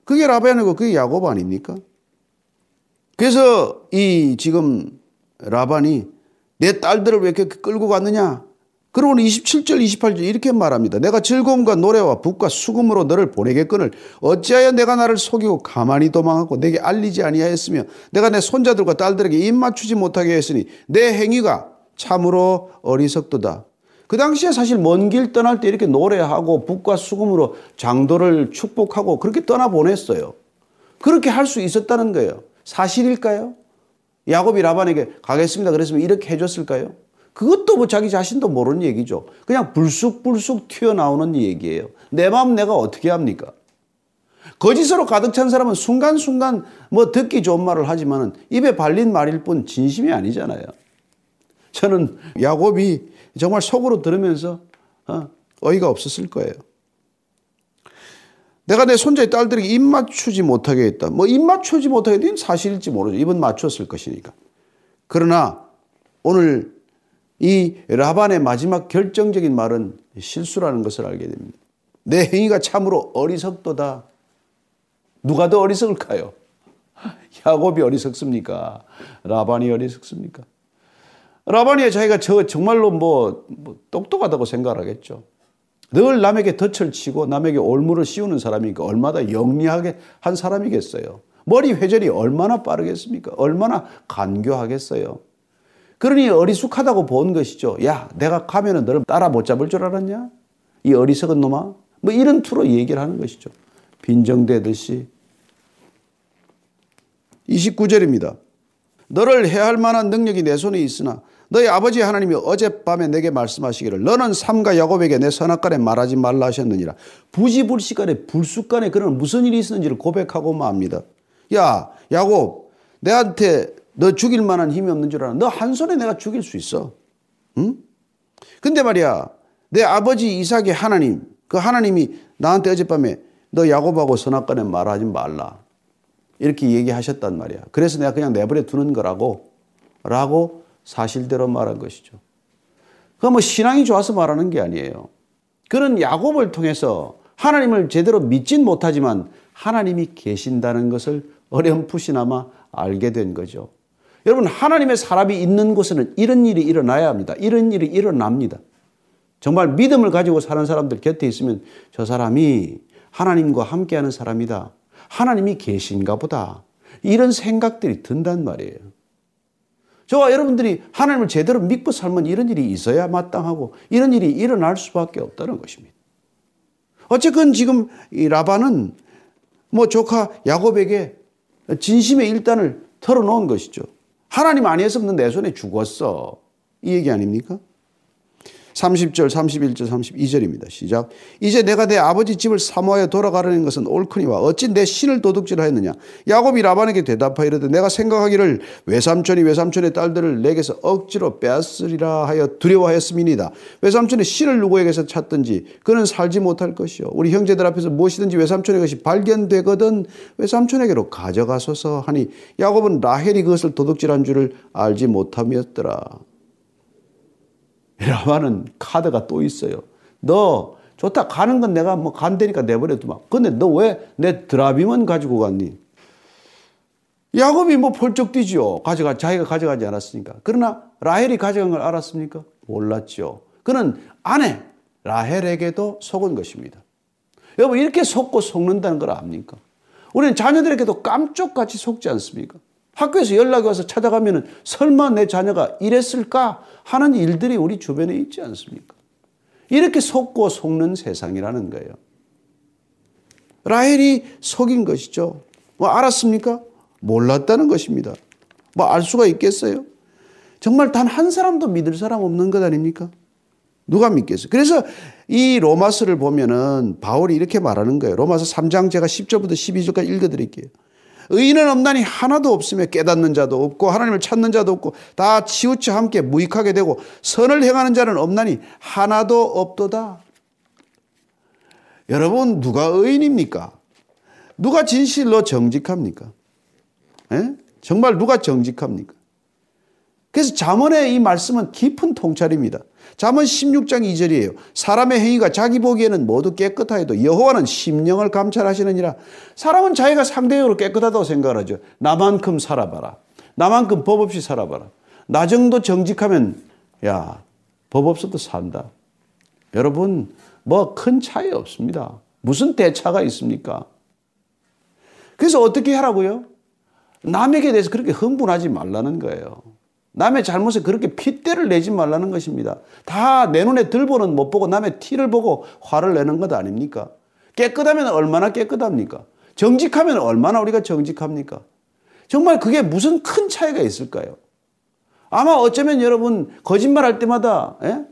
S3: 그게 라반이고 그게 야곱 아닙니까? 그래서 이 지금 라반이 내 딸들을 왜 이렇게 끌고 갔느냐? 그러고 27절, 28절 이렇게 말합니다. 내가 즐거움과 노래와 북과 수금으로 너를 보내겠거늘 어찌하여 내가 나를 속이고 가만히 도망하고 내게 알리지 아니하였으며 내가 내 손자들과 딸들에게 입 맞추지 못하게 했으니 내 행위가 참으로 어리석도다. 그 당시에 사실 먼 길 떠날 때 이렇게 노래하고 북과 수금으로 장도를 축복하고 그렇게 떠나 보냈어요. 그렇게 할 수 있었다는 거예요. 사실일까요? 야곱이 라반에게 가겠습니다. 그랬으면 이렇게 해줬을까요? 그것도 뭐 자기 자신도 모르는 얘기죠. 그냥 불쑥불쑥 튀어나오는 얘기예요. 내 마음 내가 어떻게 합니까? 거짓으로 가득 찬 사람은 순간순간 뭐 듣기 좋은 말을 하지만 입에 발린 말일 뿐 진심이 아니잖아요. 저는 야곱이 정말 속으로 들으면서 어, 어이가 없었을 거예요. 내가 내 손자의 딸들에게 입 맞추지 못하게 했다. 뭐 입 맞추지 못하게 된 사실일지 모르죠. 입은 맞췄을 것이니까. 그러나 오늘 이 라반의 마지막 결정적인 말은 실수라는 것을 알게 됩니다. 내 행위가 참으로 어리석도다. 누가 더 어리석을까요? 야곱이 어리석습니까? 라반이 어리석습니까? 라반이 자기가 저 정말로 뭐, 뭐 똑똑하다고 생각하겠죠. 늘 남에게 덫을 치고 남에게 올무를 씌우는 사람이니까 얼마나 영리하게 한 사람이겠어요. 머리 회전이 얼마나 빠르겠습니까? 얼마나 간교하겠어요. 그러니 어리숙하다고 본 것이죠. 야, 내가 가면은 너를 따라 못 잡을 줄 알았냐? 이 어리석은 놈아. 뭐 이런 투로 얘기를 하는 것이죠. 빈정대듯이. 29절입니다. 너를 해할 만한 능력이 내 손에 있으나 너희 아버지 하나님이 어젯밤에 내게 말씀하시기를 너는 삼가 야곱에게 내 선악간에 말하지 말라 하셨느니라. 부지불식간에 불쑥간에 그런 무슨 일이 있었는지를 고백하고 맙니다. 야 야곱 내한테 너 죽일 만한 힘이 없는 줄 알아. 너 한 손에 내가 죽일 수 있어. 응? 근데 말이야 내 아버지 이삭의 하나님 그 하나님이 나한테 어젯밤에 너 야곱하고 선악간에 말하지 말라. 이렇게 얘기하셨단 말이야. 그래서 내가 그냥 내버려 두는 거라고 라고 사실대로 말한 것이죠. 그뭐 신앙이 좋아서 말하는 게 아니에요. 그는 야곱을 통해서 하나님을 제대로 믿진 못하지만 하나님이 계신다는 것을 어렴풋이나마 알게 된 거죠. 여러분, 하나님의 사람이 있는 곳에는 이런 일이 일어나야 합니다. 이런 일이 일어납니다. 정말 믿음을 가지고 사는 사람들 곁에 있으면 저 사람이 하나님과 함께하는 사람이다. 하나님이 계신가 보다. 이런 생각들이 든단 말이에요. 저와 여러분들이 하나님을 제대로 믿고 살면 이런 일이 있어야 마땅하고 이런 일이 일어날 수밖에 없다는 것입니다. 어쨌건 지금 이 라반은 뭐 조카 야곱에게 진심의 일단을 털어놓은 것이죠. 하나님 아니었으면 내 손에 죽었어. 이 얘기 아닙니까? 30절, 31절, 32절입니다. 시작. 이제 내가 내 아버지 집을 사모하여 돌아가려는 것은 옳거니와 어찌 내 신을 도둑질하였느냐. 야곱이 라반에게 대답하이르되 내가 생각하기를 외삼촌이 외삼촌의 딸들을 내게서 억지로 빼앗으리라 하여 두려워하였음이니다. 외삼촌의 신을 누구에게서 찾든지 그는 살지 못할 것이요. 우리 형제들 앞에서 무엇이든지 외삼촌의 것이 발견되거든 외삼촌에게로 가져가소서 하니 야곱은 라헬이 그것을 도둑질한 줄을 알지 못함이었더라. 라반은 카드가 또 있어요. 너 좋다 가는 건 내가 뭐 간다니까 내버려도 막. 근데 너 왜 내 드라비만 가지고 갔니? 야곱이 뭐 펄쩍 뛰지요. 가져가 자기가 가져가지 않았으니까. 그러나 라헬이 가져간 걸 알았습니까? 몰랐죠. 그는 아내 라헬에게도 속은 것입니다. 여러분 이렇게 속고 속는다는 걸 압니까? 우리는 자녀들에게도 깜짝같이 속지 않습니까? 학교에서 연락이 와서 찾아가면 설마 내 자녀가 이랬을까 하는 일들이 우리 주변에 있지 않습니까? 이렇게 속고 속는 세상이라는 거예요. 라헬이 속인 것이죠. 뭐 알았습니까? 몰랐다는 것입니다. 뭐 알 수가 있겠어요? 정말 단 한 사람도 믿을 사람 없는 것 아닙니까? 누가 믿겠어요? 그래서 이 로마서를 보면은 바울이 이렇게 말하는 거예요. 로마서 3장 제가 10절부터 12절까지 읽어 드릴게요. 의인은 없나니 하나도 없으며 깨닫는 자도 없고 하나님을 찾는 자도 없고 다 치우쳐 함께 무익하게 되고 선을 행하는 자는 없나니 하나도 없도다. 여러분 누가 의인입니까? 누가 진실로 정직합니까? 에? 예? 정말 누가 정직합니까? 그래서 잠언의 이 말씀은 깊은 통찰입니다. 잠언 16장 2절이에요. 사람의 행위가 자기 보기에는 모두 깨끗하여도 여호와는 심령을 감찰하시느니라. 사람은 자기가 상대적으로 깨끗하다고 생각을 하죠. 나만큼 살아봐라. 나만큼 법 없이 살아봐라. 나 정도 정직하면 야, 법 없어도 산다. 여러분, 뭐 큰 차이 없습니다. 무슨 대차가 있습니까? 그래서 어떻게 하라고요? 남에게 대해서 그렇게 흥분하지 말라는 거예요. 남의 잘못에 그렇게 핏대를 내지 말라는 것입니다. 다 내 눈에 들보는 못 보고 남의 티를 보고 화를 내는 것 아닙니까? 깨끗하면 얼마나 깨끗합니까? 정직하면 얼마나 우리가 정직합니까? 정말 그게 무슨 큰 차이가 있을까요? 아마 어쩌면 여러분 거짓말 할 때마다 예?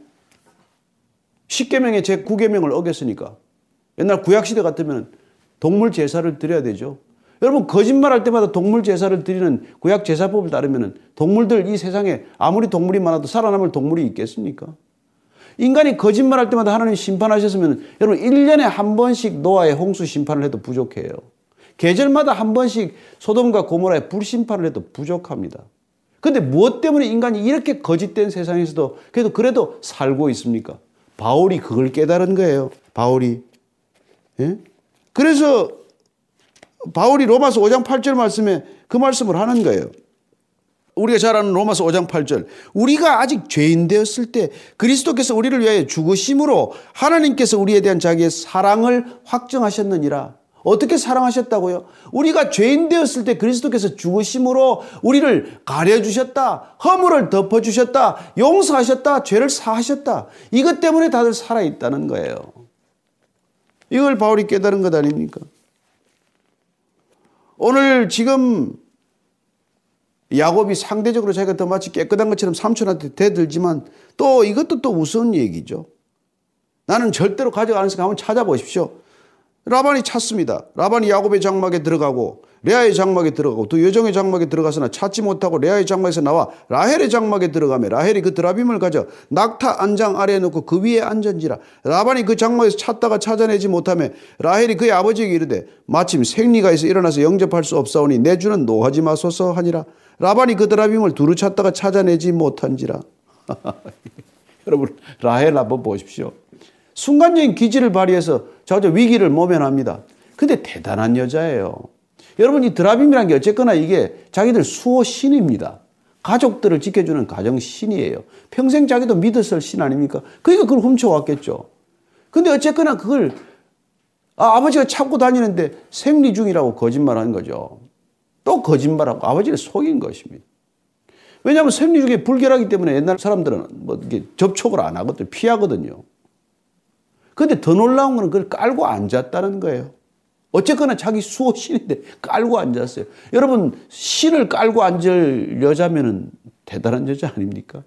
S3: 10계명의 제 9계명을 어겼으니까 옛날 구약시대 같으면 동물 제사를 드려야 되죠. 여러분 거짓말할 때마다 동물 제사를 드리는 구약 제사법을 따르면 동물들 이 세상에 아무리 동물이 많아도 살아남을 동물이 있겠습니까? 인간이 거짓말할 때마다 하나님 심판하셨으면 여러분 1년에 한 번씩 노아의 홍수 심판을 해도 부족해요. 계절마다 한 번씩 소돔과 고모라의 불심판을 해도 부족합니다. 근데 무엇 때문에 인간이 이렇게 거짓된 세상에서도 그래도 그래도 살고 있습니까? 바울이 그걸 깨달은 거예요. 바울이. 예? 그래서 바울이 로마서 5장 8절 말씀에 그 말씀을 하는 거예요. 우리가 잘 아는 로마서 5장 8절. 우리가 아직 죄인 되었을 때 그리스도께서 우리를 위하여 죽으심으로 하나님께서 우리에 대한 자기의 사랑을 확정하셨느니라. 어떻게 사랑하셨다고요? 우리가 죄인 되었을 때 그리스도께서 죽으심으로 우리를 가려주셨다. 허물을 덮어주셨다. 용서하셨다. 죄를 사하셨다. 이것 때문에 다들 살아있다는 거예요. 이걸 바울이 깨달은 것 아닙니까? 오늘 지금 야곱이 상대적으로 자기가 더 마치 깨끗한 것처럼 삼촌한테 대들지만 또 이것도 또 무서운 얘기죠. 나는 절대로 가져가는 생 한번 찾아보십시오. 라반이 찾습니다. 라반이 야곱의 장막에 들어가고 레아의 장막에 들어가고 또 여종의 장막에 들어가서나 찾지 못하고 레아의 장막에서 나와 라헬의 장막에 들어가며 라헬이 그 드라빔을 가져 낙타 안장 아래에 놓고 그 위에 앉은지라 라반이 그 장막에서 찾다가 찾아내지 못하며 라헬이 그의 아버지에게 이르되 마침 생리가 있어 일어나서 영접할 수 없사오니 내 주는 노하지 마소서 하니라. 라반이 그 드라빔을 두루 찾다가 찾아내지 못한지라. 여러분 라헬 한번 보십시오. 순간적인 기지를 발휘해서 저저 위기를 모면합니다. 근데 대단한 여자예요. 여러분 이 드라빔이라는 게 어쨌거나 이게 자기들 수호 신입니다. 가족들을 지켜주는 가정 신이에요. 평생 자기도 믿었을 신 아닙니까? 그러니까 그걸 훔쳐왔겠죠. 근데 어쨌거나 그걸 아, 아버지가 찾고 다니는데 생리 중이라고 거짓말한 거죠. 또 거짓말하고 아버지를 속인 것입니다. 왜냐하면 생리 중에 불결하기 때문에 옛날 사람들은 뭐 이게 접촉을 안 하거든요. 피하거든요. 근데 더 놀라운 거는 그걸 깔고 앉았다는 거예요. 어쨌거나 자기 수호 신인데 깔고 앉았어요. 여러분, 신을 깔고 앉을 여자면은 대단한 여자 아닙니까?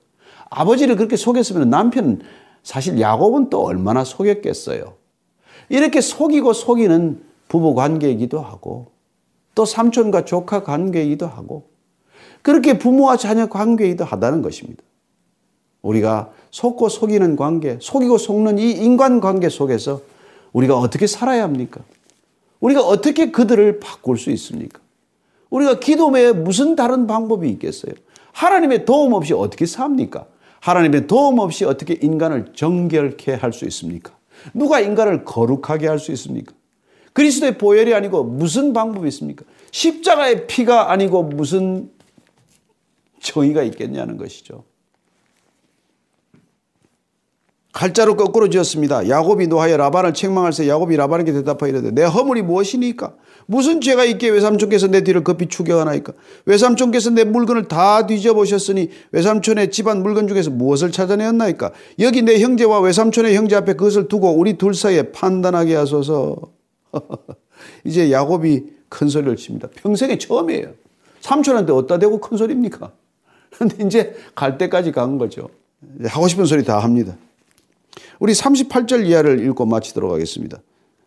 S3: 아버지를 그렇게 속였으면 남편, 사실 야곱은 또 얼마나 속였겠어요. 이렇게 속이고 속이는 부부 관계이기도 하고, 또 삼촌과 조카 관계이기도 하고, 그렇게 부모와 자녀 관계이기도 하다는 것입니다. 우리가 속고 속이는 관계, 속이고 속는 이 인간 관계 속에서 우리가 어떻게 살아야 합니까? 우리가 어떻게 그들을 바꿀 수 있습니까? 우리가 기도 외에 무슨 다른 방법이 있겠어요? 하나님의 도움 없이 어떻게 삽니까? 하나님의 도움 없이 어떻게 인간을 정결케 할 수 있습니까? 누가 인간을 거룩하게 할 수 있습니까? 그리스도의 보혈이 아니고 무슨 방법이 있습니까? 십자가의 피가 아니고 무슨 정의가 있겠냐는 것이죠. 칼자로 거꾸로 지었습니다. 야곱이 노하여 라반을 책망할 때 야곱이 라반에게 대답하여 이르되 내 허물이 무엇이니까? 무슨 죄가 있기에 외삼촌께서 내 뒤를 급히 추격하나이까? 외삼촌께서 내 물건을 다 뒤져보셨으니 외삼촌의 집안 물건 중에서 무엇을 찾아내었나이까? 여기 내 형제와 외삼촌의 형제 앞에 그것을 두고 우리 둘 사이에 판단하게 하소서. 이제 야곱이 큰 소리를 칩니다. 평생에 처음이에요. 삼촌한테 어디다 대고 큰 소리입니까? 근데 이제 갈 때까지 간 거죠. 하고 싶은 소리 다 합니다. 우리 38절 이하를 읽고 마치도록 하겠습니다.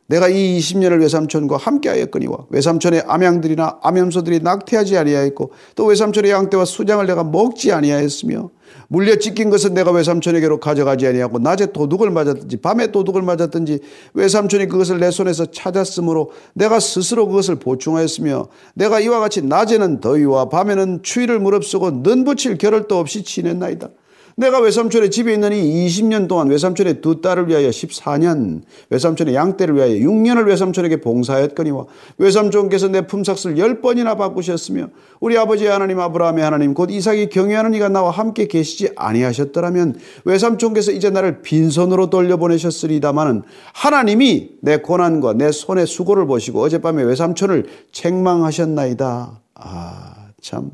S3: 내가 이 20년을 외삼촌과 함께하였거니와 외삼촌의 암양들이나 암염소들이 낙태하지 아니하였고 또 외삼촌의 양떼와 수장을 내가 먹지 아니하였으며 물려 찢긴 것은 내가 외삼촌에게로 가져가지 아니하고 낮에 도둑을 맞았든지 밤에 도둑을 맞았든지 외삼촌이 그것을 내 손에서 찾았으므로 내가 스스로 그것을 보충하였으며 내가 이와 같이 낮에는 더위와 밤에는 추위를 무릅쓰고 는붙일 겨를도 없이 지냈나이다. 내가 외삼촌의 집에 이 20년 동안 외삼촌의 두 딸을 위하여 14년, 외삼촌의 양떼를 위하여 6년을 외삼촌에게 봉사하였거니와 외삼촌께서 내 품삯을 10번이나 바꾸셨으며 우리 아버지 하나님 아브라함의 하나님 곧 이삭이 경외하는 이가 나와 함께 계시지 아니하셨더라면 외삼촌께서 이제 나를 빈손으로 돌려보내셨으리다마는 하나님이 내 고난과 내 손의 수고를 보시고 어젯밤에 외삼촌을 책망하셨나이다. 아, 참.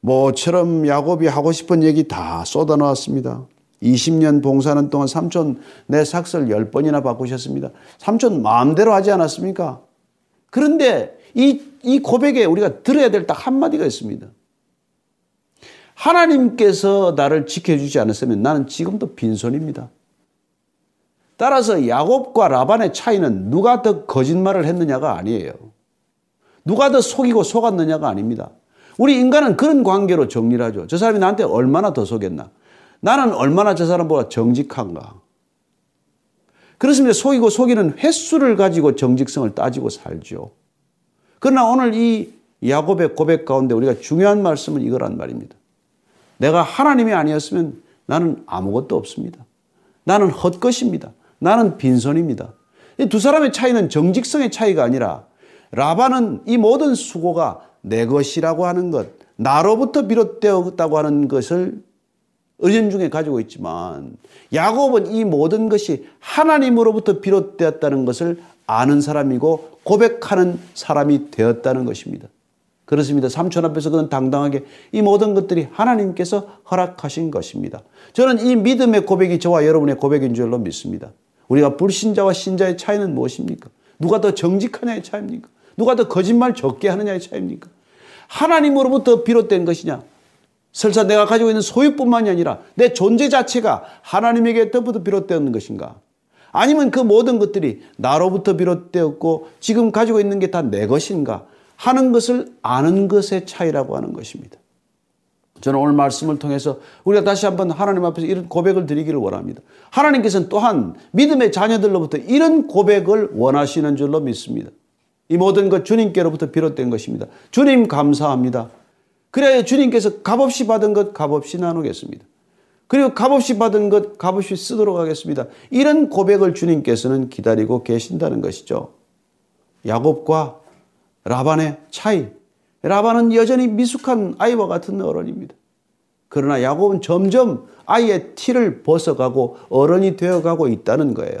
S3: 모처럼 야곱이 하고 싶은 얘기 다 쏟아놓았습니다. 20년 봉사하는 동안 삼촌 내 삭설 10번이나 바꾸셨습니다. 삼촌 마음대로 하지 않았습니까? 그런데 이, 이 고백에 우리가 들어야 될 딱 한마디가 있습니다. 하나님께서 나를 지켜주지 않았으면 나는 지금도 빈손입니다. 따라서 야곱과 라반의 차이는 누가 더 거짓말을 했느냐가 아니에요. 누가 더 속이고 속았느냐가 아닙니다. 우리 인간은 그런 관계로 정리를 하죠. 저 사람이 나한테 얼마나 더 속였나? 나는 얼마나 저 사람보다 정직한가? 그렇습니다. 속이고 속이는 횟수를 가지고 정직성을 따지고 살죠. 그러나 오늘 이 야곱의 고백 가운데 우리가 중요한 말씀은 이거란 말입니다. 내가 하나님이 아니었으면 나는 아무것도 없습니다. 나는 헛것입니다. 나는 빈손입니다. 이 두 사람의 차이는 정직성의 차이가 아니라 라반은 이 모든 수고가 내 것이라고 하는 것, 나로부터 비롯되었다고 하는 것을 은연중에 가지고 있지만 야곱은 이 모든 것이 하나님으로부터 비롯되었다는 것을 아는 사람이고 고백하는 사람이 되었다는 것입니다. 그렇습니다. 삼촌 앞에서 그는 당당하게 이 모든 것들이 하나님께서 허락하신 것입니다. 저는 이 믿음의 고백이 저와 여러분의 고백인 줄로 믿습니다. 우리가 불신자와 신자의 차이는 무엇입니까? 누가 더 정직하냐의 차이입니까? 누가 더 거짓말 적게 하느냐의 차이입니까? 하나님으로부터 비롯된 것이냐? 설사 내가 가지고 있는 소유뿐만이 아니라 내 존재 자체가 하나님에게부터 비롯되는 것인가? 아니면 그 모든 것들이 나로부터 비롯되었고 지금 가지고 있는 게 다 내 것인가? 하는 것을 아는 것의 차이라고 하는 것입니다. 저는 오늘 말씀을 통해서 우리가 다시 한번 하나님 앞에서 이런 고백을 드리기를 원합니다. 하나님께서는 또한 믿음의 자녀들로부터 이런 고백을 원하시는 줄로 믿습니다. 이 모든 것 주님께로부터 비롯된 것입니다. 주님 감사합니다. 그래야 주님께서 값없이 받은 것 값없이 나누겠습니다. 그리고 값없이 받은 것 값없이 쓰도록 하겠습니다. 이런 고백을 주님께서는 기다리고 계신다는 것이죠. 야곱과 라반의 차이. 라반은 여전히 미숙한 아이와 같은 어른입니다. 그러나 야곱은 점점 아이의 티를 벗어가고 어른이 되어가고 있다는 거예요.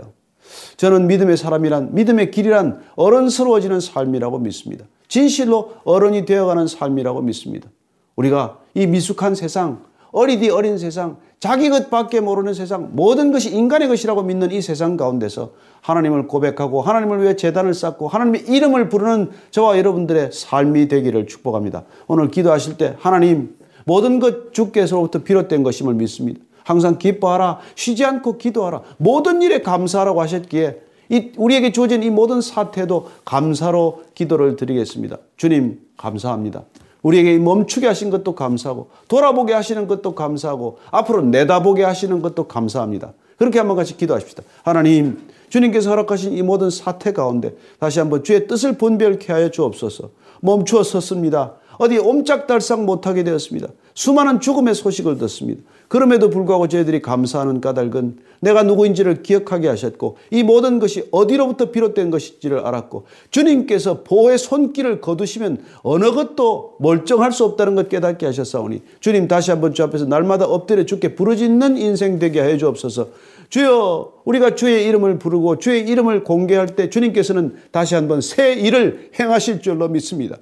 S3: 저는 믿음의 사람이란 믿음의 길이란 어른스러워지는 삶이라고 믿습니다. 진실로 어른이 되어가는 삶이라고 믿습니다. 우리가 이 미숙한 세상, 어리디 어린 세상, 자기 것밖에 모르는 세상, 모든 것이 인간의 것이라고 믿는 이 세상 가운데서 하나님을 고백하고 하나님을 위해 재단을 쌓고 하나님의 이름을 부르는 저와 여러분들의 삶이 되기를 축복합니다. 오늘 기도하실 때 하나님 모든 것 주께서로부터 비롯된 것임을 믿습니다. 항상 기뻐하라, 쉬지 않고 기도하라, 모든 일에 감사하라고 하셨기에 이 우리에게 주어진 이 모든 사태도 감사로 기도를 드리겠습니다. 주님 감사합니다. 우리에게 멈추게 하신 것도 감사하고 돌아보게 하시는 것도 감사하고 앞으로 내다보게 하시는 것도 감사합니다. 그렇게 한번 같이 기도하십시다. 하나님, 주님께서 허락하신 이 모든 사태 가운데 다시 한번 주의 뜻을 분별케 하여 주옵소서. 멈추어 섰습니다. 어디 옴짝달싹 못하게 되었습니다. 수많은 죽음의 소식을 듣습니다. 그럼에도 불구하고 저희들이 감사하는 까닭은 내가 누구인지를 기억하게 하셨고 이 모든 것이 어디로부터 비롯된 것인지를 알았고 주님께서 보호의 손길을 거두시면 어느 것도 멀쩡할 수 없다는 것 깨닫게 하셨사오니 주님 다시 한번 주 앞에서 날마다 엎드려 주께 부르짖는 인생 되게 해 주옵소서 주여 우리가 주의 이름을 부르고 주의 이름을 공개할 때 주님께서는 다시 한번 새 일을 행하실 줄로 믿습니다.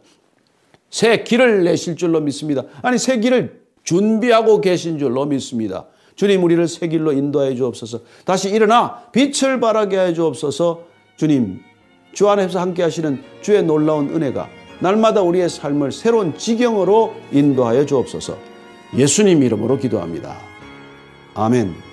S3: 새 길을 내실 줄로 믿습니다. 아니 새 길을 준비하고 계신 줄로 믿습니다. 주님 우리를 새 길로 인도하여 주옵소서. 다시 일어나 빛을 발하게 하여 주옵소서. 주님 주 안에서 함께 하시는 주의 놀라운 은혜가 날마다 우리의 삶을 새로운 지경으로 인도하여 주옵소서. 예수님 이름으로 기도합니다. 아멘.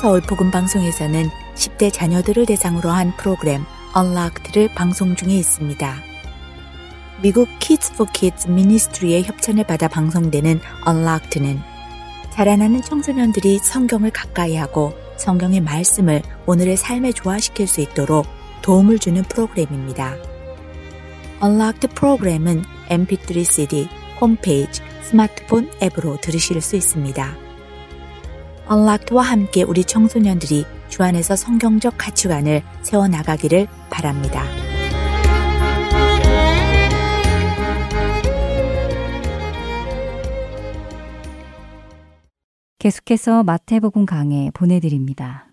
S4: 서울 복음 방송에서는 10대 자녀들을 대상으로 한 프로그램 Unlocked를 방송 중에 있습니다. 미국 Kids for Kids 미니스트리의 협찬을 받아 방송되는 Unlocked는 자라나는 청소년들이 성경을 가까이 하고 성경의 말씀을 오늘의 삶에 조화시킬 수 있도록 도움을 주는 프로그램입니다. Unlocked 프로그램은 mp3 cd, 홈페이지, 스마트폰 앱으로 들으실 수 있습니다. 언락트와 함께 우리 청소년들이 주 안에서 성경적 가치관을 세워나가기를 바랍니다.
S2: 계속해서 마태복음 강해 보내드립니다.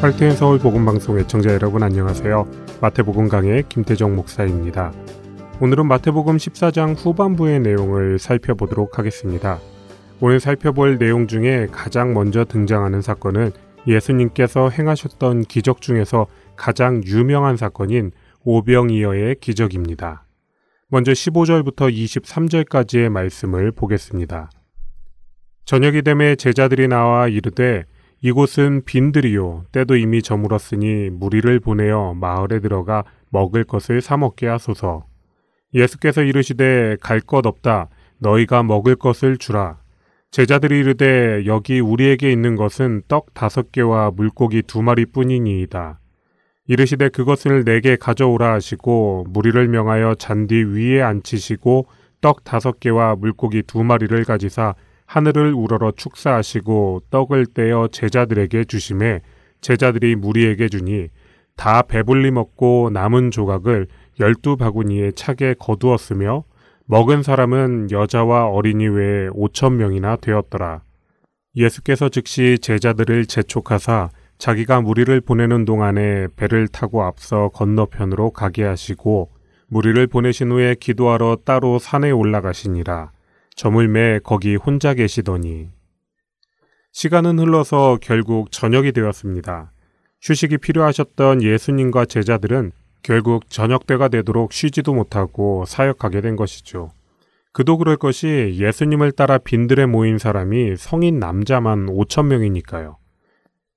S5: 할텐 서울 복음 방송 애청자 여러분 안녕하세요. 마태복음 강의 김태정 목사입니다. 오늘은 마태복음 14장 후반부의 내용을 살펴보도록 하겠습니다. 오늘 살펴볼 내용 중에 가장 먼저 등장하는 사건은 예수님께서 행하셨던 기적 중에서 가장 유명한 사건인 오병이어의 기적입니다. 먼저 15절부터 23절까지의 말씀을 보겠습니다. 저녁이 되매 제자들이 나와 이르되 이곳은 빈들이요 때도 이미 저물었으니 무리를 보내어 마을에 들어가 먹을 것을 사 먹게 하소서. 예수께서 이르시되 갈 것 없다 너희가 먹을 것을 주라. 제자들이 이르되 여기 우리에게 있는 것은 떡 다섯 개와 물고기 두 마리뿐이니이다. 이르시되 그것을 내게 가져오라 하시고 무리를 명하여 잔디 위에 앉히시고 떡 다섯 개와 물고기 두 마리를 가지사 하늘을 우러러 축사하시고 떡을 떼어 제자들에게 주심에 제자들이 무리에게 주니 다 배불리 먹고 남은 조각을 열두 바구니에 차게 거두었으며 먹은 사람은 여자와 어린이 외에 오천 명이나 되었더라. 예수께서 즉시 제자들을 재촉하사 자기가 무리를 보내는 동안에 배를 타고 앞서 건너편으로 가게 하시고 무리를 보내신 후에 기도하러 따로 산에 올라가시니라. 저물매 거기 혼자 계시더니 시간은 흘러서 결국 저녁이 되었습니다. 휴식이 필요하셨던 예수님과 제자들은 결국 저녁 때가 되도록 쉬지도 못하고 사역하게 된 것이죠. 그도 그럴 것이 예수님을 따라 빈들에 모인 사람이 성인 남자만 5천 명이니까요.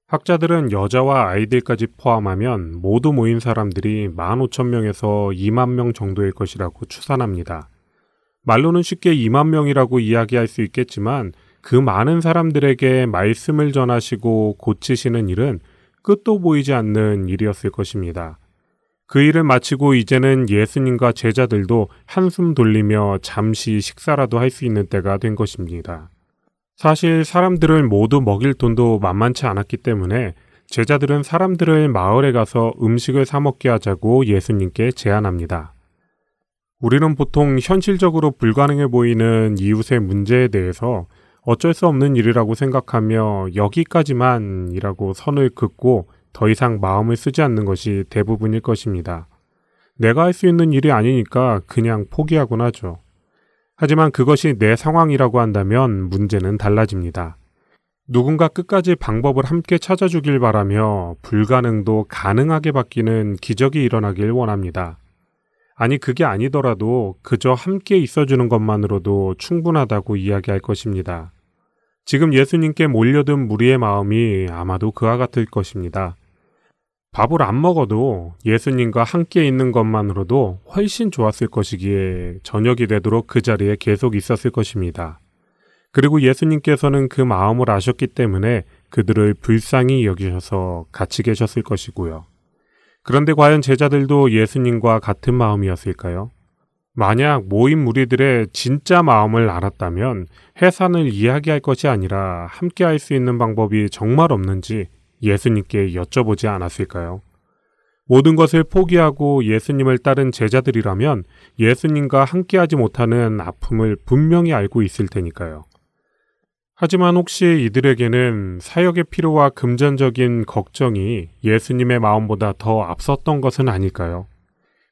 S5: 학자들은 여자와 아이들까지 포함하면 모두 모인 사람들이 15,000명에서 2만 명 정도일 것이라고 추산합니다. 말로는 쉽게 2만 명이라고 이야기할 수 있겠지만 그 많은 사람들에게 말씀을 전하시고 고치시는 일은 끝도 보이지 않는 일이었을 것입니다. 그 일을 마치고 이제는 예수님과 제자들도 한숨 돌리며 잠시 식사라도 할 수 있는 때가 된 것입니다. 사실 사람들을 모두 먹일 돈도 만만치 않았기 때문에 제자들은 사람들을 마을에 가서 음식을 사먹게 하자고 예수님께 제안합니다. 우리는 보통 현실적으로 불가능해 보이는 이웃의 문제에 대해서 어쩔 수 없는 일이라고 생각하며 여기까지만이라고 선을 긋고 더 이상 마음을 쓰지 않는 것이 대부분일 것입니다. 내가 할 수 있는 일이 아니니까 그냥 포기하곤 하죠. 하지만 그것이 내 상황이라고 한다면 문제는 달라집니다. 누군가 끝까지 방법을 함께 찾아주길 바라며 불가능도 가능하게 바뀌는 기적이 일어나길 원합니다. 아니, 그게 아니더라도 그저 함께 있어주는 것만으로도 충분하다고 이야기할 것입니다. 지금 예수님께 몰려든 무리의 마음이 아마도 그와 같을 것입니다. 밥을 안 먹어도 예수님과 함께 있는 것만으로도 훨씬 좋았을 것이기에 저녁이 되도록 그 자리에 계속 있었을 것입니다. 그리고 예수님께서는 그 마음을 아셨기 때문에 그들을 불쌍히 여기셔서 같이 계셨을 것이고요. 그런데 과연 제자들도 예수님과 같은 마음이었을까요? 만약 모인 무리들의 진짜 마음을 알았다면 해산을 이야기할 것이 아니라 함께 할 수 있는 방법이 정말 없는지 예수님께 여쭤보지 않았을까요? 모든 것을 포기하고 예수님을 따른 제자들이라면 예수님과 함께하지 못하는 아픔을 분명히 알고 있을 테니까요. 하지만 혹시 이들에게는 사역의 필요와 금전적인 걱정이 예수님의 마음보다 더 앞섰던 것은 아닐까요?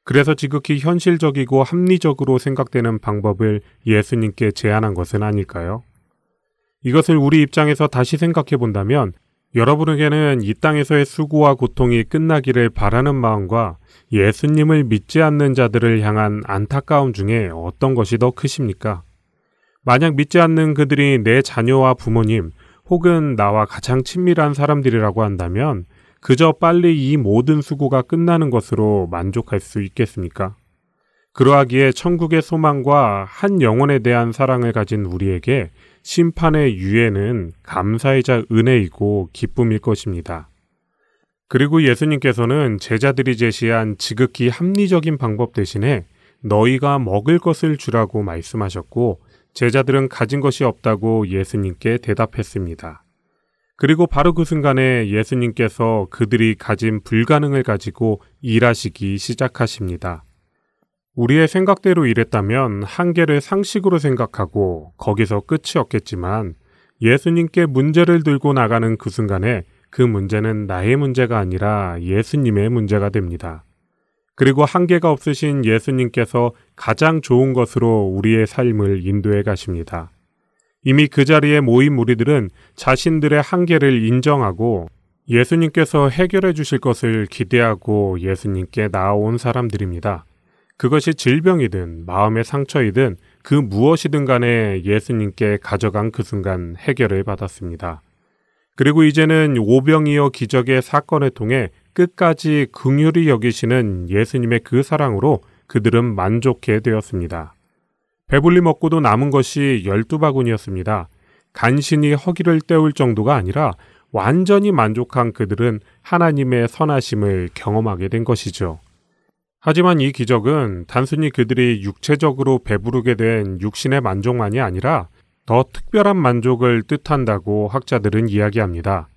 S5: 그래서 지극히 현실적이고 합리적으로 생각되는 방법을 예수님께 제안한 것은 아닐까요? 이것을 우리 입장에서 다시 생각해 본다면 여러분에게는 이 땅에서의 수고와 고통이 끝나기를 바라는 마음과 예수님을 믿지 않는 자들을 향한 안타까움 중에 어떤 것이 더 크십니까? 만약 믿지 않는 그들이 내 자녀와 부모님 혹은 나와 가장 친밀한 사람들이라고 한다면 그저 빨리 이 모든 수고가 끝나는 것으로 만족할 수 있겠습니까? 그러하기에 천국의 소망과 한 영혼에 대한 사랑을 가진 우리에게 심판의 유예는 감사이자 은혜이고 기쁨일 것입니다. 그리고 예수님께서는 제자들이 제시한 지극히 합리적인 방법 대신에 너희가 먹을 것을 주라고 말씀하셨고 제자들은 가진 것이 없다고 예수님께 대답했습니다. 그리고 바로 그 순간에 예수님께서 그들이 가진 불가능을 가지고 일하시기 시작하십니다. 우리의 생각대로 일했다면 한계를 상식으로 생각하고 거기서 끝이었겠지만 예수님께 문제를 들고 나가는 그 순간에 그 문제는 나의 문제가 아니라 예수님의 문제가 됩니다. 그리고 한계가 없으신 예수님께서 가장 좋은 것으로 우리의 삶을 인도해 가십니다. 이미 그 자리에 모인 무리들은 자신들의 한계를 인정하고 예수님께서 해결해 주실 것을 기대하고 예수님께 나아온 사람들입니다. 그것이 질병이든 마음의 상처이든 그 무엇이든 간에 예수님께 가져간 그 순간 해결을 받았습니다. 그리고 이제는 오병이어 기적의 사건을 통해 끝까지 긍휼히 여기시는 예수님의 그 사랑으로 그들은 만족해 되었습니다. 배불리 먹고도 남은 것이 열두 바구니였습니다. 간신히 허기를 때울 정도가 아니라 완전히 만족한 그들은 하나님의 선하심을 경험하게 된 것이죠. 하지만 이 기적은 단순히 그들이 육체적으로 배부르게 된 육신의 만족만이 아니라 더 특별한 만족을 뜻한다고 학자들은 이야기합니다.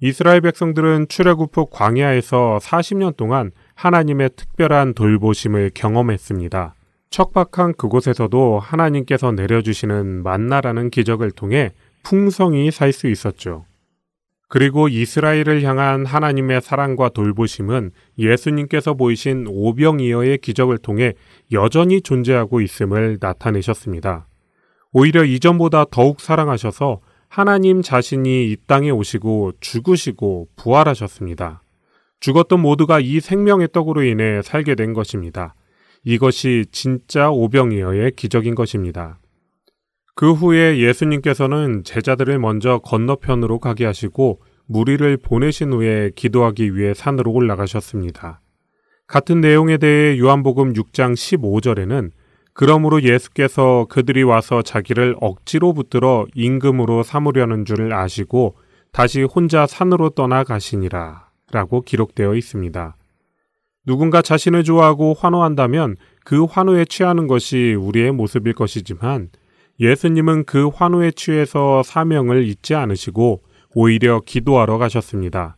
S5: 이스라엘 백성들은 출애굽 후 광야에서 40년 동안 하나님의 특별한 돌보심을 경험했습니다. 척박한 그곳에서도 하나님께서 내려주시는 만나라는 기적을 통해 풍성히 살 수 있었죠. 그리고 이스라엘을 향한 하나님의 사랑과 돌보심은 예수님께서 보이신 오병이어의 기적을 통해 여전히 존재하고 있음을 나타내셨습니다. 오히려 이전보다 더욱 사랑하셔서 하나님 자신이 이 땅에 오시고 죽으시고 부활하셨습니다. 죽었던 모두가 이 생명의 떡으로 인해 살게 된 것입니다. 이것이 진짜 오병이어의 기적인 것입니다. 그 후에 예수님께서는 제자들을 먼저 건너편으로 가게 하시고 무리를 보내신 후에 기도하기 위해 산으로 올라가셨습니다. 같은 내용에 대해 요한복음 6장 15절에는 그러므로 예수께서 그들이 와서 자기를 억지로 붙들어 임금으로 삼으려는 줄을 아시고 다시 혼자 산으로 떠나가시니라 라고 기록되어 있습니다. 누군가 자신을 좋아하고 환호한다면 그 환호에 취하는 것이 우리의 모습일 것이지만 예수님은 그 환호에 취해서 사명을 잊지 않으시고 오히려 기도하러 가셨습니다.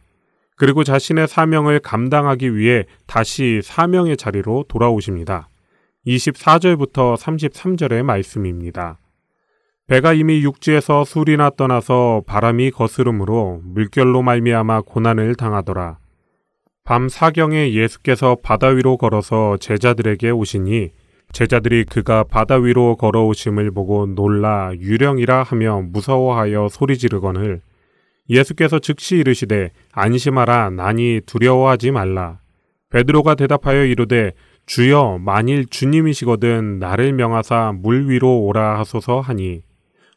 S5: 그리고 자신의 사명을 감당하기 위해 다시 사명의 자리로 돌아오십니다. 24절부터 33절의 말씀입니다. 배가 이미 육지에서 술이나 떠나서 바람이 거스름으로 물결로 말미암아 고난을 당하더라. 밤 사경에 예수께서 바다 위로 걸어서 제자들에게 오시니 제자들이 그가 바다 위로 걸어오심을 보고 놀라 유령이라 하며 무서워하여 소리 지르거늘 예수께서 즉시 이르시되 안심하라 나니 두려워하지 말라 베드로가 대답하여 이르되 주여 만일 주님이시거든 나를 명하사 물 위로 오라 하소서 하니.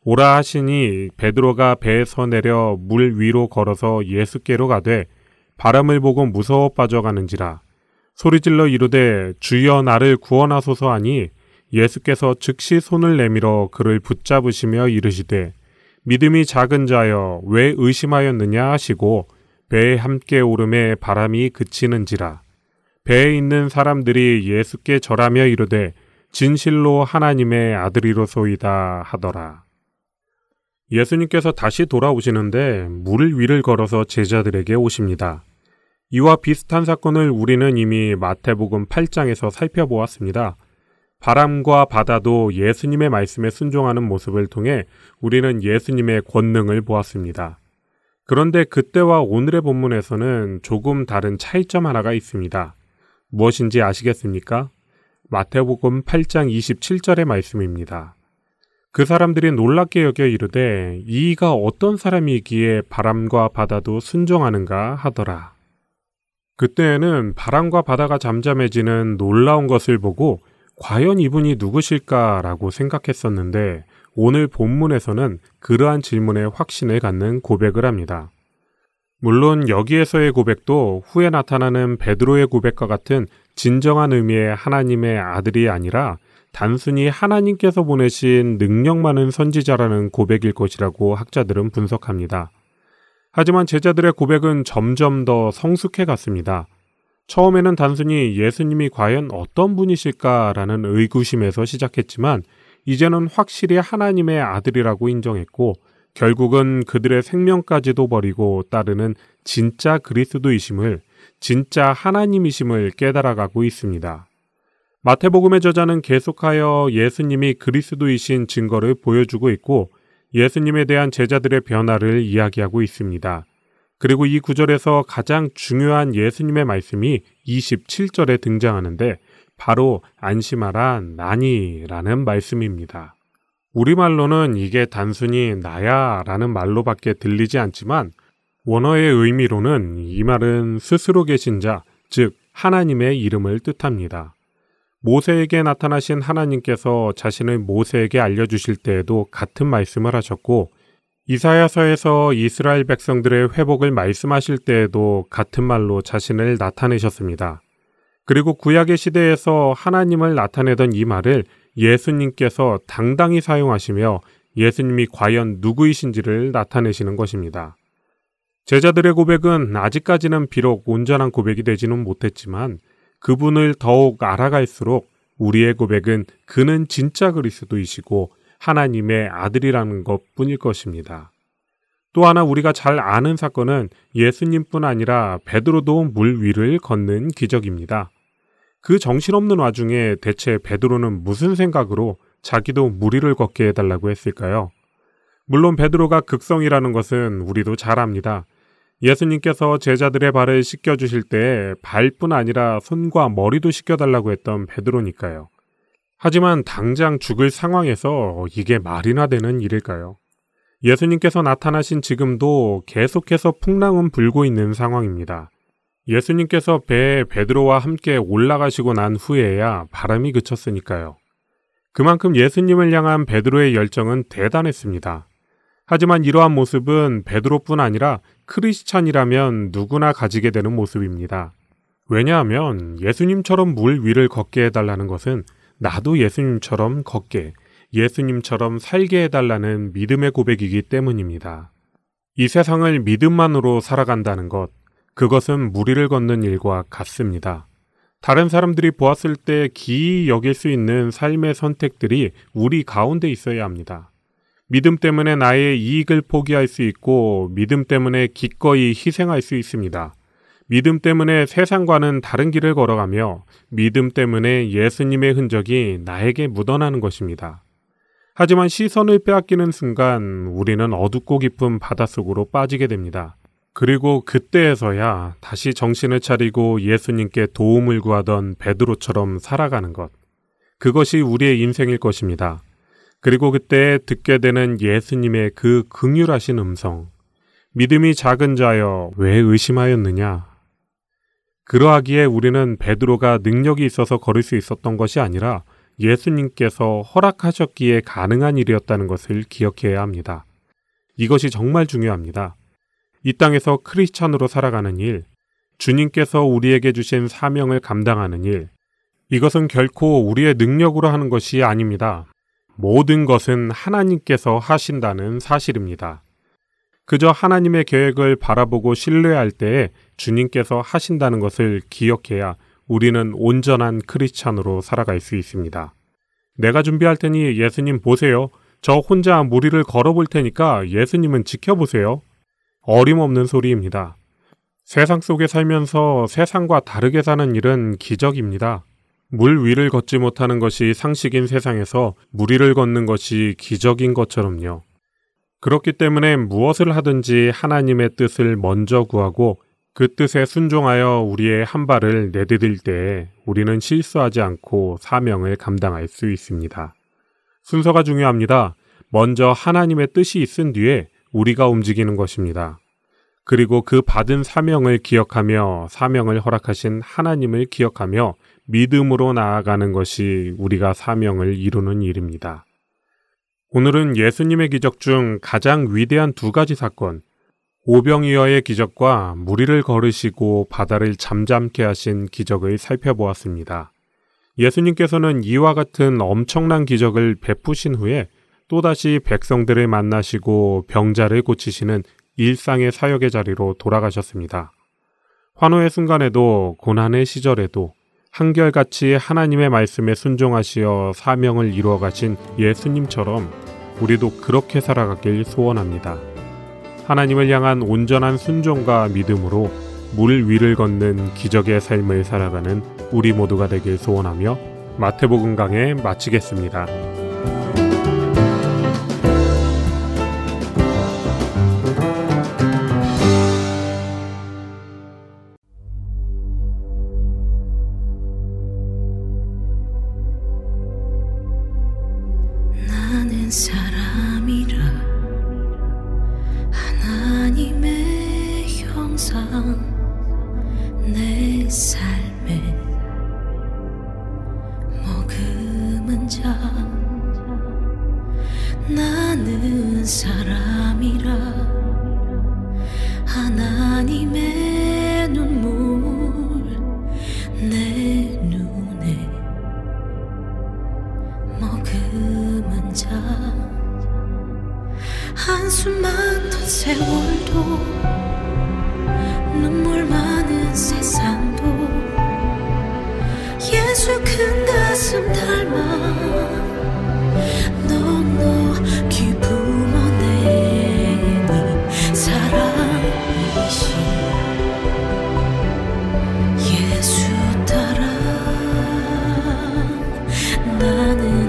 S5: 오라 하시니 베드로가 배에서 내려 물 위로 걸어서 예수께로 가되 바람을 보고 무서워 빠져가는지라. 소리질러 이르되 주여 나를 구원하소서 하니 예수께서 즉시 손을 내밀어 그를 붙잡으시며 이르시되 믿음이 작은 자여 왜 의심하였느냐 하시고 배에 함께 오름에 바람이 그치는지라 배에 있는 사람들이 예수께 절하며 이르되 진실로 하나님의 아들이로소이다 하더라. 예수님께서 다시 돌아오시는데 물 위를 걸어서 제자들에게 오십니다. 이와 비슷한 사건을 우리는 이미 마태복음 8장에서 살펴보았습니다. 바람과 바다도 예수님의 말씀에 순종하는 모습을 통해 우리는 예수님의 권능을 보았습니다. 그런데 그때와 오늘의 본문에서는 조금 다른 차이점 하나가 있습니다. 무엇인지 아시겠습니까? 마태복음 8장 27절의 말씀입니다. 그 사람들이 놀랍게 여겨 이르되 이가 어떤 사람이기에 바람과 바다도 순종하는가 하더라. 그때에는 바람과 바다가 잠잠해지는 놀라운 것을 보고 과연 이분이 누구실까라고 생각했었는데 오늘 본문에서는 그러한 질문에 확신을 갖는 고백을 합니다. 물론 여기에서의 고백도 후에 나타나는 베드로의 고백과 같은 진정한 의미의 하나님의 아들이 아니라 단순히 하나님께서 보내신 능력 많은 선지자라는 고백일 것이라고 학자들은 분석합니다. 하지만 제자들의 고백은 점점 더 성숙해 갔습니다. 처음에는 단순히 예수님이 과연 어떤 분이실까라는 의구심에서 시작했지만 이제는 확실히 하나님의 아들이라고 인정했고 결국은 그들의 생명까지도 버리고 따르는 진짜 그리스도이심을 진짜 하나님이심을 깨달아가고 있습니다. 마태복음의 저자는 계속하여 예수님이 그리스도이신 증거를 보여주고 있고 예수님에 대한 제자들의 변화를 이야기하고 있습니다. 그리고 이 구절에서 가장 중요한 예수님의 말씀이 27절에 등장하는데 바로 안심하라 나니라는 말씀입니다. 우리말로는 이게 단순히 나야 라는 말로밖에 들리지 않지만 원어의 의미로는 이 말은 스스로 계신 자, 즉 하나님의 이름을 뜻합니다. 모세에게 나타나신 하나님께서 자신을 모세에게 알려주실 때에도 같은 말씀을 하셨고 이사야서에서 이스라엘 백성들의 회복을 말씀하실 때에도 같은 말로 자신을 나타내셨습니다. 그리고 구약의 시대에서 하나님을 나타내던 이 말을 예수님께서 당당히 사용하시며 예수님이 과연 누구이신지를 나타내시는 것입니다. 제자들의 고백은 아직까지는 비록 온전한 고백이 되지는 못했지만 그분을 더욱 알아갈수록 우리의 고백은 그는 진짜 그리스도이시고 하나님의 아들이라는 것 뿐일 것입니다. 또 하나 우리가 잘 아는 사건은 예수님뿐 아니라 베드로도 물 위를 걷는 기적입니다. 그 정신없는 와중에 대체 베드로는 무슨 생각으로 자기도 무리를 걷게 해달라고 했을까요? 물론 베드로가 극성이라는 것은 우리도 잘 압니다. 예수님께서 제자들의 발을 씻겨 주실 때 발뿐 아니라 손과 머리도 씻겨 달라고 했던 베드로니까요. 하지만 당장 죽을 상황에서 이게 말이나 되는 일일까요? 예수님께서 나타나신 지금도 계속해서 풍랑은 불고 있는 상황입니다. 예수님께서 배에 베드로와 함께 올라가시고 난 후에야 바람이 그쳤으니까요. 그만큼 예수님을 향한 베드로의 열정은 대단했습니다. 하지만 이러한 모습은 베드로뿐 아니라 크리스찬이라면 누구나 가지게 되는 모습입니다. 왜냐하면 예수님처럼 물 위를 걷게 해달라는 것은 나도 예수님처럼 걷게, 예수님처럼 살게 해달라는 믿음의 고백이기 때문입니다. 이 세상을 믿음만으로 살아간다는 것, 그것은 무리를 걷는 일과 같습니다. 다른 사람들이 보았을 때 기이 여길 수 있는 삶의 선택들이 우리 가운데 있어야 합니다. 믿음 때문에 나의 이익을 포기할 수 있고 믿음 때문에 기꺼이 희생할 수 있습니다. 믿음 때문에 세상과는 다른 길을 걸어가며 믿음 때문에 예수님의 흔적이 나에게 묻어나는 것입니다. 하지만 시선을 빼앗기는 순간 우리는 어둡고 깊은 바닷속으로 빠지게 됩니다. 그리고 그때에서야 다시 정신을 차리고 예수님께 도움을 구하던 베드로처럼 살아가는 것. 그것이 우리의 인생일 것입니다. 그리고 그때 듣게 되는 예수님의 그 긍휼하신 음성. 믿음이 작은 자여 왜 의심하였느냐? 그러하기에 우리는 베드로가 능력이 있어서 걸을 수 있었던 것이 아니라 예수님께서 허락하셨기에 가능한 일이었다는 것을 기억해야 합니다. 이것이 정말 중요합니다. 이 땅에서 크리스찬으로 살아가는 일, 주님께서 우리에게 주신 사명을 감당하는 일, 이것은 결코 우리의 능력으로 하는 것이 아닙니다. 모든 것은 하나님께서 하신다는 사실입니다. 그저 하나님의 계획을 바라보고 신뢰할 때에 주님께서 하신다는 것을 기억해야 우리는 온전한 크리스찬으로 살아갈 수 있습니다. 내가 준비할 테니 예수님 보세요. 저 혼자 무리를 걸어볼 테니까 예수님은 지켜보세요. 어림없는 소리입니다. 세상 속에 살면서 세상과 다르게 사는 일은 기적입니다. 물 위를 걷지 못하는 것이 상식인 세상에서 물 위를 걷는 것이 기적인 것처럼요. 그렇기 때문에 무엇을 하든지 하나님의 뜻을 먼저 구하고 그 뜻에 순종하여 우리의 한 발을 내디딜 때 우리는 실수하지 않고 사명을 감당할 수 있습니다. 순서가 중요합니다. 먼저 하나님의 뜻이 있은 뒤에 우리가 움직이는 것입니다. 그리고 그 받은 사명을 기억하며 사명을 허락하신 하나님을 기억하며 믿음으로 나아가는 것이 우리가 사명을 이루는 일입니다. 오늘은 예수님의 기적 중 가장 위대한 두 가지 사건, 오병이어의 기적과 무리를 걸으시고 바다를 잠잠케 하신 기적을 살펴보았습니다. 예수님께서는 이와 같은 엄청난 기적을 베푸신 후에 또다시 백성들을 만나시고 병자를 고치시는 일상의 사역의 자리로 돌아가셨습니다. 환호의 순간에도 고난의 시절에도 한결같이 하나님의 말씀에 순종하시어 사명을 이루어 가신 예수님처럼 우리도 그렇게 살아가길 소원합니다. 하나님을 향한 온전한 순종과 믿음으로 물 위를 걷는 기적의 삶을 살아가는 우리 모두가 되길 소원하며 마태복음 강해 마치겠습니다.
S6: 사랑